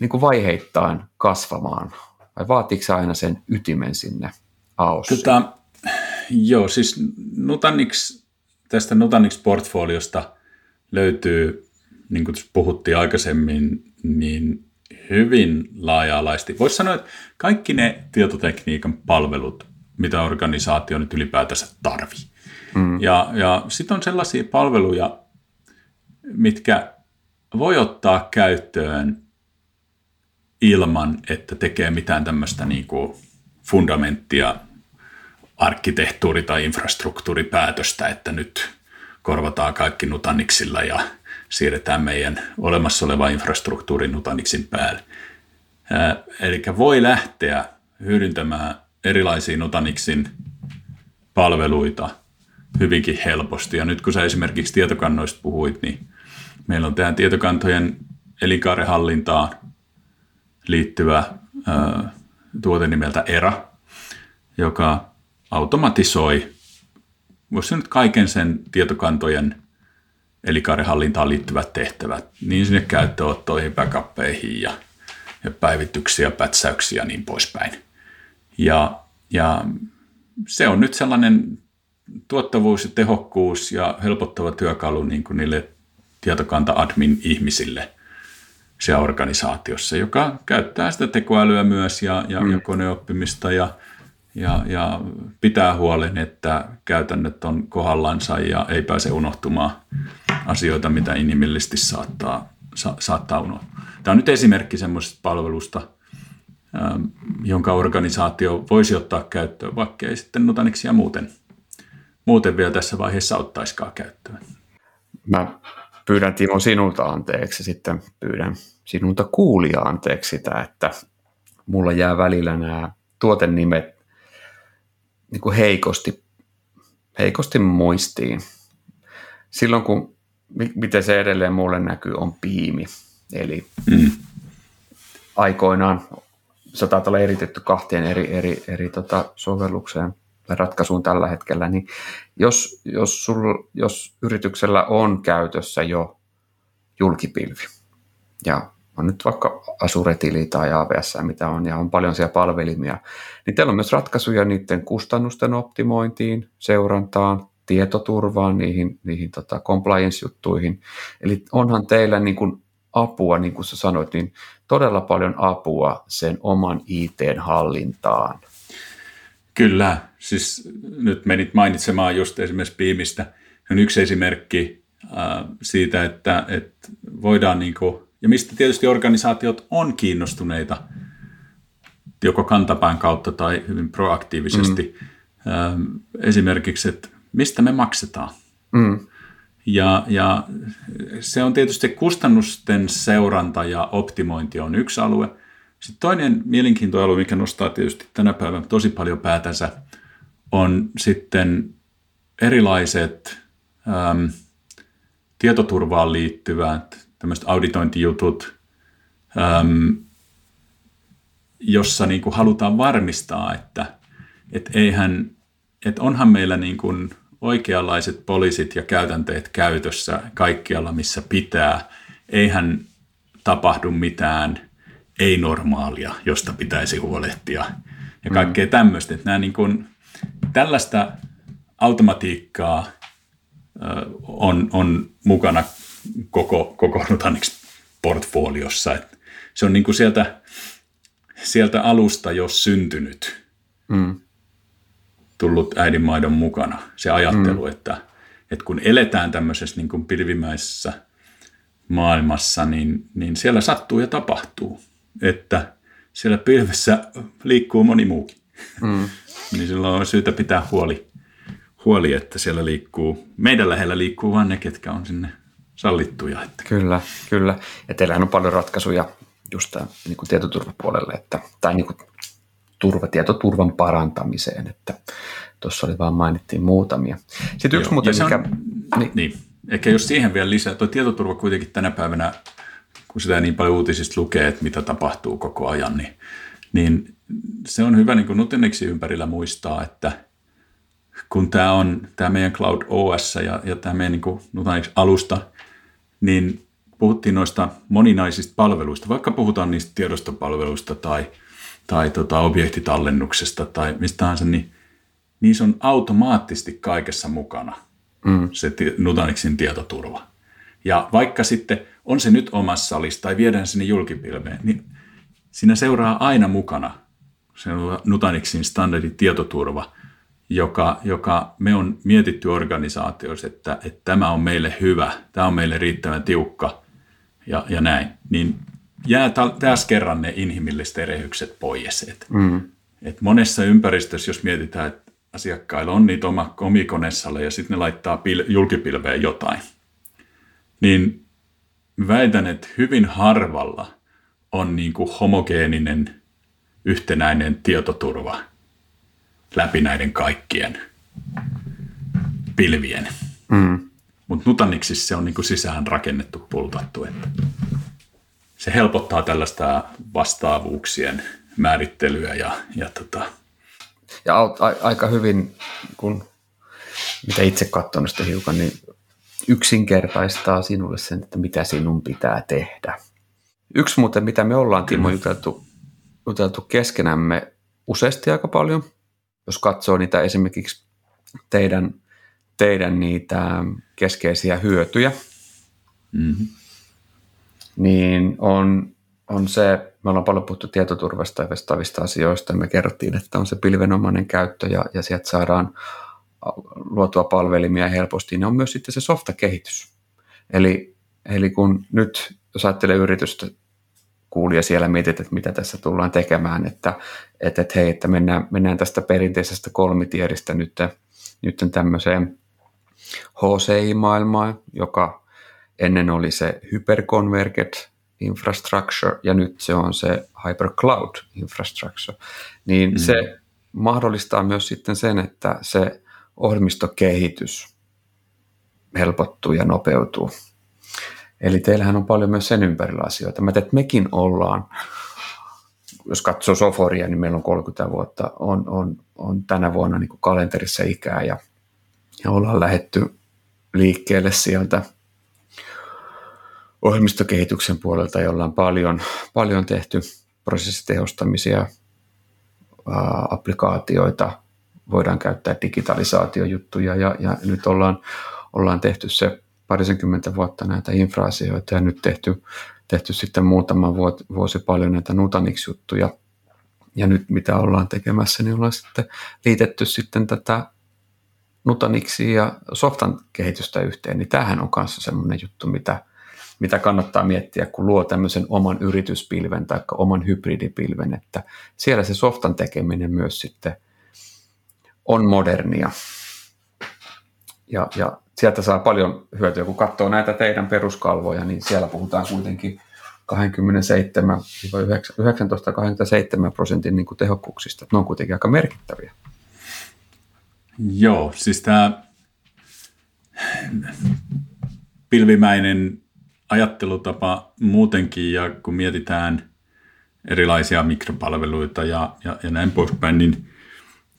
niin kuin vaiheittain kasvamaan? Vai vaatiiko se aina sen ytimen sinne aossa? Tota, joo, siis Nutanix, tästä Nutanix-portfoliosta löytyy, niin kuin puhuttiin aikaisemmin, niin hyvin laaja-alaisesti. Voisi sanoa, että kaikki ne tietotekniikan palvelut, mitä organisaatio nyt ylipäätänsä tarvii. Mm. Ja, ja sitten on sellaisia palveluja, mitkä voi ottaa käyttöön ilman, että tekee mitään tämmöistä niin kuin fundamenttia, arkkitehtuuri- tai infrastruktuuripäätöstä, että nyt korvataan kaikki Nutanixilla ja siirretään meidän olemassa oleva infrastruktuuri Nutanixin päälle. Eli voi lähteä hyödyntämään erilaisia Nutanixin palveluita hyvinkin helposti. Ja nyt kun sä esimerkiksi tietokannoista puhuit, niin meillä on tähän tietokantojen elinkaarehallintaan liittyvä tuote nimeltä ERA, joka automatisoi voisi nyt kaiken sen tietokantojen elinkaarihallintaan liittyvät tehtävät, niin sinne käyttöottoihin, backuppeihin ja, ja päivityksiä, pätsäyksiä ja niin poispäin. Ja, ja se on nyt sellainen tuottavuus ja tehokkuus ja helpottava työkalu niin kuin niille tietokanta-admin-ihmisille – siellä organisaatiossa, joka käyttää sitä tekoälyä myös ja, ja, mm. ja koneoppimista ja, ja, ja pitää huolen, että käytännöt on kohdallansa ja ei pääse unohtumaan asioita, mitä inhimillisesti saattaa, sa, saattaa unohtua. Tämä on nyt esimerkki semmoisesta palvelusta, ähm, jonka organisaatio voisi ottaa käyttöön, vaikka ei sitten Nutanixia muuten, muuten vielä tässä vaiheessa ottaisikaan käyttöön. Mä pyydän Timo sinulta anteeksi sitten pyydän sinulta kuulia anteeksi sitä, että mulla jää välillä nämä tuotenimet niin kuin heikosti, heikosti muistiin. Silloin kun, miten se edelleen mulle näkyy, on piimi. Eli mm. aikoinaan se taitaa olla eritetty kahteen eri, eri, eri tota sovellukseen tai ratkaisuun tällä hetkellä, niin jos, jos, sul, jos yrityksellä on käytössä jo julkipilvi ja on nyt vaikka Asuretili tai AWS, mitä on, ja on paljon siellä palvelimia, niin teillä on myös ratkaisuja niiden kustannusten optimointiin, seurantaan, tietoturvaan, niihin, niihin tota compliance-juttuihin. Eli onhan teillä niin kuin apua, niin kuin sä sanoit, niin todella paljon apua sen oman IT-hallintaan. Kyllä, siis nyt menit mainitsemaan just esimerkiksi Beamista. On yksi esimerkki äh, siitä, että, että voidaan niin kuin ja mistä tietysti organisaatiot on kiinnostuneita joko kantapään kautta tai hyvin proaktiivisesti. Mm. Esimerkiksi, että mistä me maksetaan. Mm. Ja, ja se on tietysti kustannusten seuranta ja optimointi on yksi alue. Sitten toinen mielenkiintoalue, mikä nostaa tietysti tänä päivänä tosi paljon päätänsä, on sitten erilaiset äm, tietoturvaan liittyvät tämmöiset auditointijutut, äm, jossa niin kuin halutaan varmistaa, että et eihän, et onhan meillä niin kuin oikeanlaiset poliisit ja käytänteet käytössä kaikkialla, missä pitää. Eihän tapahdu mitään ei-normaalia, josta pitäisi huolehtia ja kaikkea mm. tämmöistä. Että nämä niin kuin, tällaista automatiikkaa on, on mukana koko, koko Nutanix-portfoliossa. Et se on niin kuin sieltä, sieltä alusta jo syntynyt, mm. tullut äidinmaidon mukana se ajattelu, mm. että, että kun eletään tämmöisessä niin kuin pilvimäisessä maailmassa, niin, niin siellä sattuu ja tapahtuu, että siellä pilvessä liikkuu moni muukin. Mm. *laughs* niin silloin on syytä pitää huoli, huoli, että siellä liikkuu, meidän lähellä liikkuu vain ne, ketkä on sinne sallittuja. Että. Kyllä, kyllä. Ja teillähän on paljon ratkaisuja just tämän, niin kuin tietoturvapuolelle, että, tai niin kuin turva, tietoturvan parantamiseen, että tuossa oli vaan mainittiin muutamia. Sitten yksi muuten, mikä... On, niin. niin. Ehkä jos siihen vielä lisää, tuo tietoturva kuitenkin tänä päivänä, kun sitä niin paljon uutisista lukee, että mitä tapahtuu koko ajan, niin, niin se on hyvä niin kuin ympärillä muistaa, että kun tämä on tämä meidän Cloud OS ja, ja tämä meidän niin Nutanix-alusta, niin puhuttiin noista moninaisista palveluista, vaikka puhutaan niistä tiedostopalveluista tai, tai tota objektitallennuksesta tai mistä tahansa, niin niissä on automaattisesti kaikessa mukana mm. se Nutanixin tietoturva. Ja vaikka sitten on se nyt omassa salissa tai viedään sinne julkipilveen, niin siinä seuraa aina mukana se Nutanixin standardi tietoturva, joka, joka me on mietitty organisaatioissa, että, että tämä on meille hyvä, tämä on meille riittävän tiukka ja, ja näin, niin jää taas kerran ne inhimilliset erehykset pois. Et, mm. et monessa ympäristössä, jos mietitään, että asiakkailla on niitä oma, omikoneessalle ja sitten ne laittaa pil, julkipilveen jotain, niin väitän, että hyvin harvalla on niin kuin homogeeninen yhtenäinen tietoturva – läpi näiden kaikkien pilvien. Mm. Mutta Nutanixissa se on niinku sisään rakennettu, pultattu, että se helpottaa tällaista vastaavuuksien määrittelyä ja, ja, tota... ja a, a, aika hyvin, kun mitä itse katson sitä hiukan, niin yksinkertaistaa sinulle sen, että mitä sinun pitää tehdä. Yksi muuten, mitä me ollaan, Timo, juteltu, juteltu keskenämme useasti aika paljon, jos katsoo niitä esimerkiksi teidän, teidän niitä keskeisiä hyötyjä, mm-hmm. niin on, on se, me ollaan paljon puhuttu tietoturvasta ja vastaavista asioista, ja me kerrottiin, että on se pilvenomainen käyttö, ja, ja sieltä saadaan luotua palvelimia helposti, niin on myös sitten se softakehitys. Eli, eli kun nyt, jos ajattelee yritystä, kuulija siellä mietit, että mitä tässä tullaan tekemään, että, että, että hei, että mennään, mennään tästä perinteisestä kolmitieristä nyt, nyt tämmöiseen HCI-maailmaan, joka ennen oli se hyperconverged infrastructure ja nyt se on se hypercloud infrastructure, niin mm. se mahdollistaa myös sitten sen, että se ohjelmistokehitys helpottuu ja nopeutuu. Eli teillähän on paljon myös sen ympärillä asioita. Mä että mekin ollaan, jos katsoo Soforia, niin meillä on 30 vuotta, on, on, on tänä vuonna niin kalenterissa ikää ja, ja ollaan lähetty liikkeelle sieltä ohjelmistokehityksen puolelta, jolla on paljon, paljon tehty prosessitehostamisia, ää, applikaatioita, voidaan käyttää digitalisaatiojuttuja ja, ja nyt ollaan, ollaan tehty se parisenkymmentä vuotta näitä infra-asioita ja nyt tehty, tehty sitten muutama vuosi paljon näitä Nutanix-juttuja. Ja nyt mitä ollaan tekemässä, niin ollaan sitten liitetty sitten tätä Nutanixia ja softan kehitystä yhteen, niin tämähän on kanssa semmoinen juttu, mitä, mitä kannattaa miettiä, kun luo tämmöisen oman yrityspilven tai oman hybridipilven, että siellä se softan tekeminen myös sitten on modernia. Ja, ja sieltä saa paljon hyötyä, kun katsoo näitä teidän peruskalvoja, niin siellä puhutaan kuitenkin 27-19-27 prosentin niin kuin tehokkuuksista. Ne on kuitenkin aika merkittäviä. Joo, siis tämä pilvimäinen ajattelutapa muutenkin, ja kun mietitään erilaisia mikropalveluita ja, ja, ja näin poispäin, niin,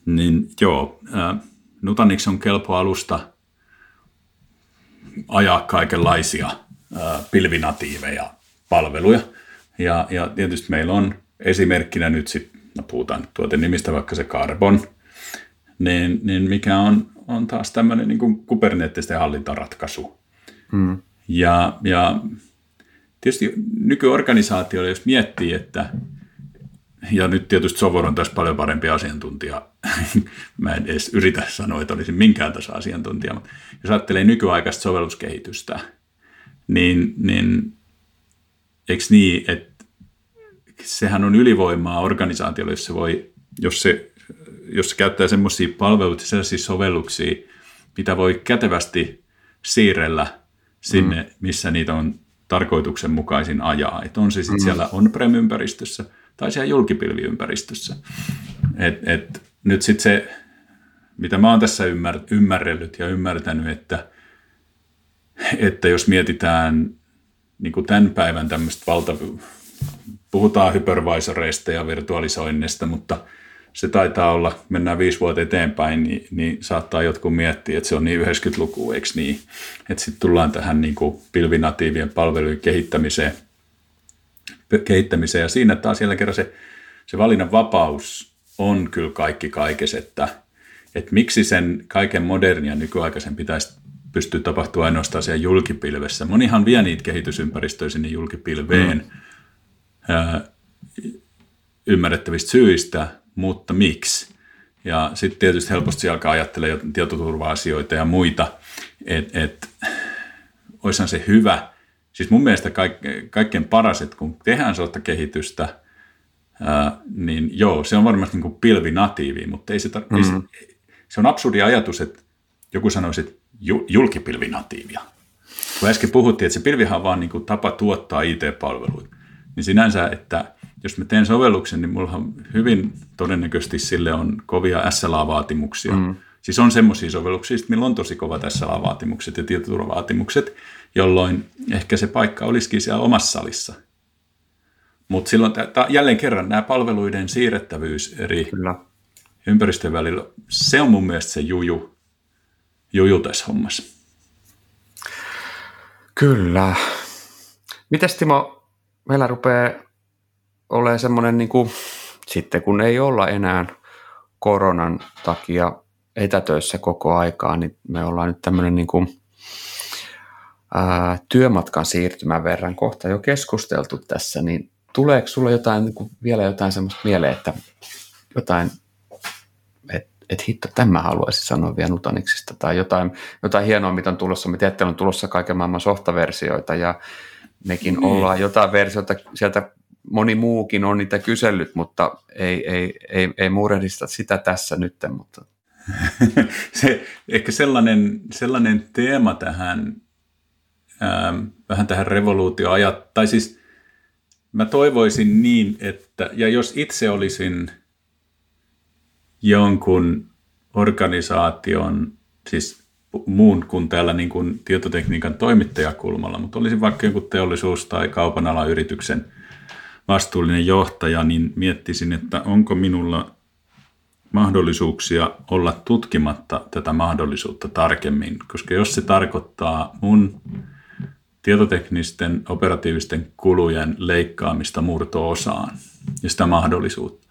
niin joo, Nutanix on kelpo alusta – ajaa kaikenlaisia pilvinatiiveja palveluja. Ja, ja tietysti meillä on esimerkkinä nyt sitten, no puhutaan tuoten nimistä vaikka se Carbon, niin, niin mikä on, on taas tämmöinen niin kubernetisten hallintaratkaisu. Hmm. Ja, ja tietysti nykyorganisaatioille, jos miettii, että ja nyt tietysti Sovor on tässä paljon parempi asiantuntija. *laughs* Mä en edes yritä sanoa, että olisin minkään tässä asiantuntija, mutta jos ajattelee nykyaikaista sovelluskehitystä, niin, niin eikö niin, että sehän on ylivoimaa organisaatiolle, jos se, voi, jos se, jos se käyttää semmoisia palveluita, sellaisia sovelluksia, mitä voi kätevästi siirrellä sinne, mm. missä niitä on tarkoituksenmukaisin ajaa. Että on se sitten mm. siellä on-prem-ympäristössä – tai siellä julkipilviympäristössä. Et, et, nyt sitten se, mitä mä oon tässä ymmär, ymmärrellyt ja ymmärtänyt, että, että jos mietitään niin kuin tämän päivän tämmöistä valta, puhutaan hypervisoreista ja virtualisoinnista, mutta se taitaa olla, mennään viisi vuotta eteenpäin, niin, niin saattaa jotkut miettiä, että se on niin 90-luku, eikö niin? Että sitten tullaan tähän niin kuin pilvinatiivien palvelujen kehittämiseen – kehittämiseen. Ja siinä taas siellä kerran se, se valinnan vapaus on kyllä kaikki kaikes, että, että miksi sen kaiken modernia nykyaikaisen pitäisi pystyä tapahtua ainoastaan siellä julkipilvessä. Monihan vie niitä kehitysympäristöjä sinne julkipilveen mm. ää, ymmärrettävistä syistä, mutta miksi? Ja sitten tietysti helposti alkaa ajattelemaan tietoturva-asioita ja muita, että et, olisihan se hyvä – Siis mun mielestä kaik- kaikkein paras, että kun tehdään sellaista kehitystä, ää, niin joo, se on varmasti niin kuin pilvinatiivi, mutta ei se, tar- mm-hmm. ei se, se on absurdi ajatus, että joku sanoisi, että ju- julkipilvinatiivia. Kun äsken puhuttiin, että se pilvihan on vaan niin kuin tapa tuottaa IT-palveluita, niin sinänsä, että jos mä teen sovelluksen, niin mulla hyvin todennäköisesti sille on kovia SLA-vaatimuksia. Mm. Siis on semmoisia sovelluksia, millä on tosi kovat SLA-vaatimukset ja tietoturvavaatimukset, jolloin ehkä se paikka olisikin siellä omassa salissa. Mutta silloin t- jälleen kerran nämä palveluiden siirrettävyys eri Kyllä. ympäristöjen välillä, se on mun mielestä se juju, juju tässä hommassa. Kyllä. Mites Timo, meillä rupeaa olemaan semmoinen, niin kuin, sitten kun ei olla enää koronan takia etätöissä koko aikaa, niin me ollaan nyt tämmöinen niin kuin ää, työmatkan siirtymän verran kohta jo keskusteltu tässä, niin tuleeko sulla jotain, niin kuin vielä jotain semmoista mieleen, että jotain, että et hitto, tämä haluaisin sanoa vielä Nutaniksista, tai jotain, jotain hienoa, mitä on tulossa. Me tiedätte, on tulossa kaiken maailman softaversioita, ja mekin niin. ollaan jotain versioita sieltä moni muukin on niitä kysellyt, mutta ei, ei, ei, ei muurehdista sitä tässä nyt. Mutta. *laughs* Se, ehkä sellainen, sellainen teema tähän, ähm, vähän tähän revoluutioajat, tai siis mä toivoisin niin, että, ja jos itse olisin jonkun organisaation, siis muun kuin täällä niin kuin tietotekniikan toimittajakulmalla, mutta olisin vaikka jonkun teollisuus- tai kaupan alan yrityksen vastuullinen johtaja, niin miettisin, että onko minulla mahdollisuuksia olla tutkimatta tätä mahdollisuutta tarkemmin, koska jos se tarkoittaa mun tietoteknisten operatiivisten kulujen leikkaamista murto-osaan ja sitä mahdollisuutta,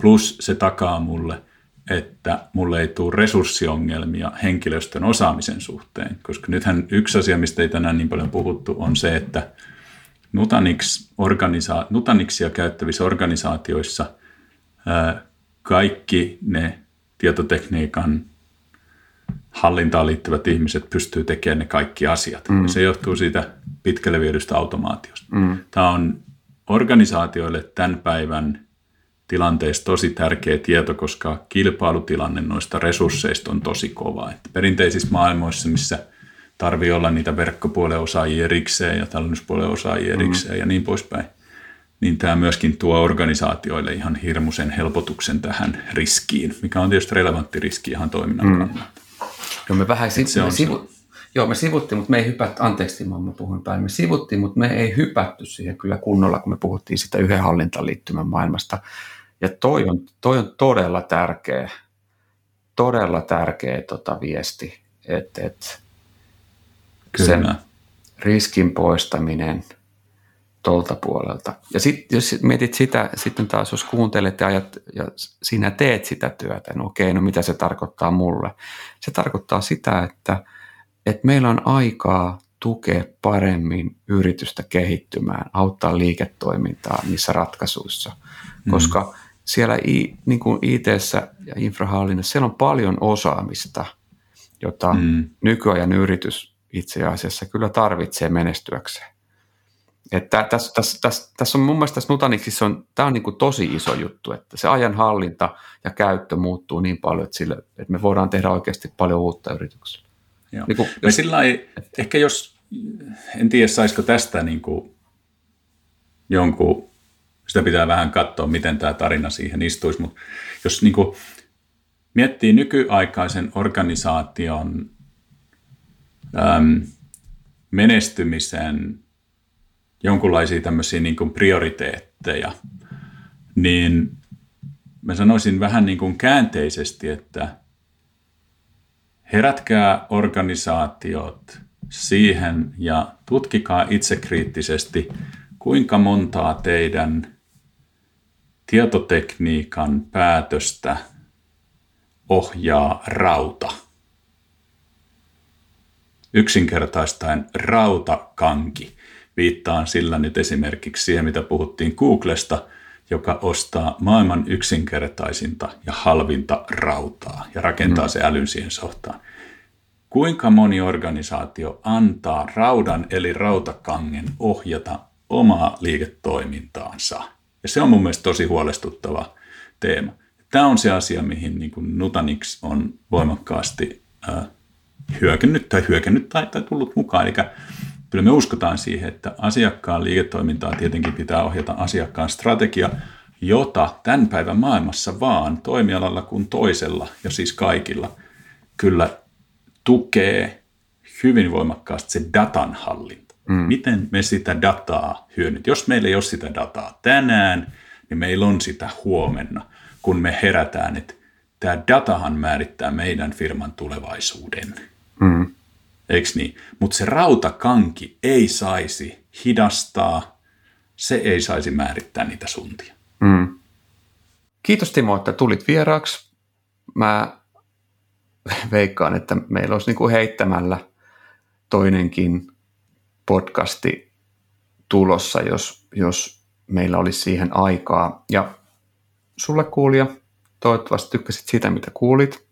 plus se takaa mulle, että mulle ei tule resurssiongelmia henkilöstön osaamisen suhteen, koska nythän yksi asia, mistä ei tänään niin paljon puhuttu, on se, että Nutanix organisa- Nutanixia käyttävissä organisaatioissa kaikki ne tietotekniikan hallintaan liittyvät ihmiset pystyy tekemään ne kaikki asiat. Mm. Se johtuu siitä pitkälle viedystä automaatiosta. Mm. Tämä on organisaatioille tämän päivän tilanteessa tosi tärkeä tieto, koska kilpailutilanne noista resursseista on tosi kova. Että perinteisissä maailmoissa, missä – tarvii olla niitä verkkopuolen osaajia erikseen ja tallennuspuolen osaajia mm. erikseen mm. ja niin poispäin. Niin tämä myöskin tuo organisaatioille ihan hirmuisen helpotuksen tähän riskiin, mikä on tietysti relevantti riski ihan toiminnan mm. kannalta. Joo, me vähän sit, se me sivu, joo, me sivuttiin, mutta me ei hypätty, anteeksi mä puhun päin, me sivuttiin, mutta me ei hypätty siihen kyllä kunnolla, kun me puhuttiin sitä yhden hallintaliittymän maailmasta. Ja toi on, toi on todella tärkeä, todella tärkeä tota viesti, että, Kyllä. sen riskin poistaminen tuolta puolelta. Ja sitten jos mietit sitä, sitten taas jos kuuntelet ja, ajat, ja sinä teet sitä työtä, no okei, no mitä se tarkoittaa mulle? Se tarkoittaa sitä, että, että meillä on aikaa tukea paremmin yritystä kehittymään, auttaa liiketoimintaa niissä ratkaisuissa, mm. koska siellä I, niin kuin it ja infrahallinnassa siellä on paljon osaamista, jota mm. nykyajan yritys itse asiassa kyllä tarvitsee menestyäkseen. Että tässä, tässä, tässä, tässä on mun mielestä tässä Nutanixissa on, tämä on niin kuin tosi iso juttu, että se ajan hallinta ja käyttö muuttuu niin paljon, että, sille, että me voidaan tehdä oikeasti paljon uutta yrityksellä. Joo. Niin kuin, jos, sillä ei, ehkä jos, en tiedä saisiko tästä niin kuin jonkun, sitä pitää vähän katsoa, miten tämä tarina siihen istuisi, mutta jos niin kuin miettii nykyaikaisen organisaation äm, menestymisen jonkunlaisia tämmöisiä niin kuin prioriteetteja, niin mä sanoisin vähän niin kuin käänteisesti, että herätkää organisaatiot siihen ja tutkikaa itsekriittisesti, kuinka montaa teidän tietotekniikan päätöstä ohjaa rauta – yksinkertaistaen rautakanki. Viittaan sillä nyt esimerkiksi siihen, mitä puhuttiin Googlesta, joka ostaa maailman yksinkertaisinta ja halvinta rautaa ja rakentaa mm. se älyn siihen sohtaan. Kuinka moni organisaatio antaa raudan eli rautakangen ohjata omaa liiketoimintaansa? Ja se on mun mielestä tosi huolestuttava teema. Tämä on se asia, mihin niin kuin Nutanix on voimakkaasti äh, hyökännyt tai hyökännyt tai, tai tullut mukaan. Eli kyllä me uskotaan siihen, että asiakkaan liiketoimintaa tietenkin pitää ohjata asiakkaan strategia, jota tämän päivän maailmassa vaan toimialalla kuin toisella ja siis kaikilla kyllä tukee hyvin voimakkaasti se datan hallinta. Mm. Miten me sitä dataa hyödynnät? Jos meillä ei ole sitä dataa tänään, niin meillä on sitä huomenna, kun me herätään, että tämä datahan määrittää meidän firman tulevaisuuden. Mm. Eikö niin? Mutta se rautakanki ei saisi hidastaa, se ei saisi määrittää niitä suntia. Mm. Kiitos Timo, että tulit vieraaksi. Mä veikkaan, että meillä olisi niinku heittämällä toinenkin podcasti tulossa, jos, jos meillä olisi siihen aikaa. Ja sulle kuulija, toivottavasti tykkäsit sitä, mitä kuulit.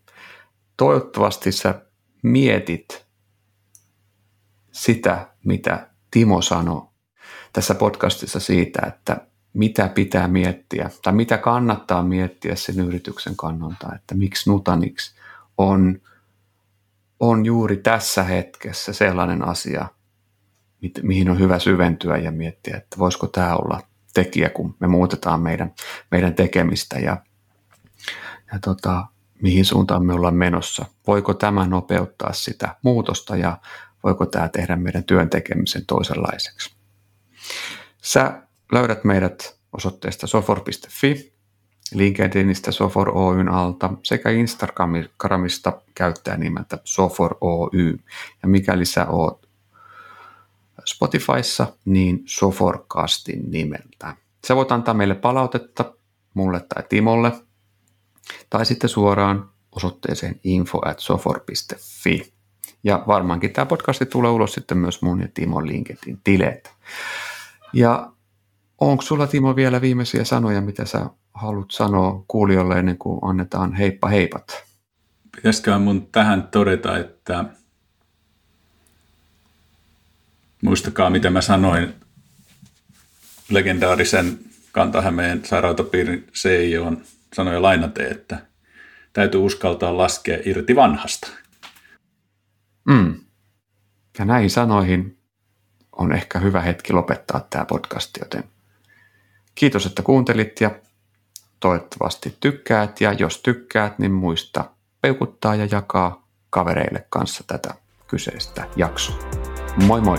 Toivottavasti sä mietit sitä, mitä Timo sanoi tässä podcastissa siitä, että mitä pitää miettiä tai mitä kannattaa miettiä sen yrityksen kannalta, että miksi Nutanix on, on juuri tässä hetkessä sellainen asia, mihin on hyvä syventyä ja miettiä, että voisiko tämä olla tekijä, kun me muutetaan meidän, meidän tekemistä ja, ja tota, mihin suuntaan me ollaan menossa. Voiko tämä nopeuttaa sitä muutosta ja voiko tämä tehdä meidän työn tekemisen toisenlaiseksi. Sä löydät meidät osoitteesta sofor.fi, LinkedInistä Sofor Oyn alta sekä Instagramista käyttää nimeltä Sofor Oy. Ja mikäli sä oot Spotifyssa, niin Soforcastin nimeltä. Sä voit antaa meille palautetta, mulle tai Timolle, tai sitten suoraan osoitteeseen info at sofor.fi. Ja varmaankin tämä podcasti tulee ulos sitten myös mun ja Timon LinkedIn tileet. Ja onko sulla Timo vielä viimeisiä sanoja, mitä sä haluat sanoa kuulijoille ennen kuin annetaan heippa heipat? Pitäisikö mun tähän todeta, että muistakaa mitä mä sanoin legendaarisen Kantahämeen sairaanhoitopiirin CEO sanoi lainate, että täytyy uskaltaa laskea irti vanhasta. Mm. Ja näihin sanoihin on ehkä hyvä hetki lopettaa tämä podcast, joten kiitos, että kuuntelit ja toivottavasti tykkäät ja jos tykkäät, niin muista peukuttaa ja jakaa kavereille kanssa tätä kyseistä jaksoa. Moi moi!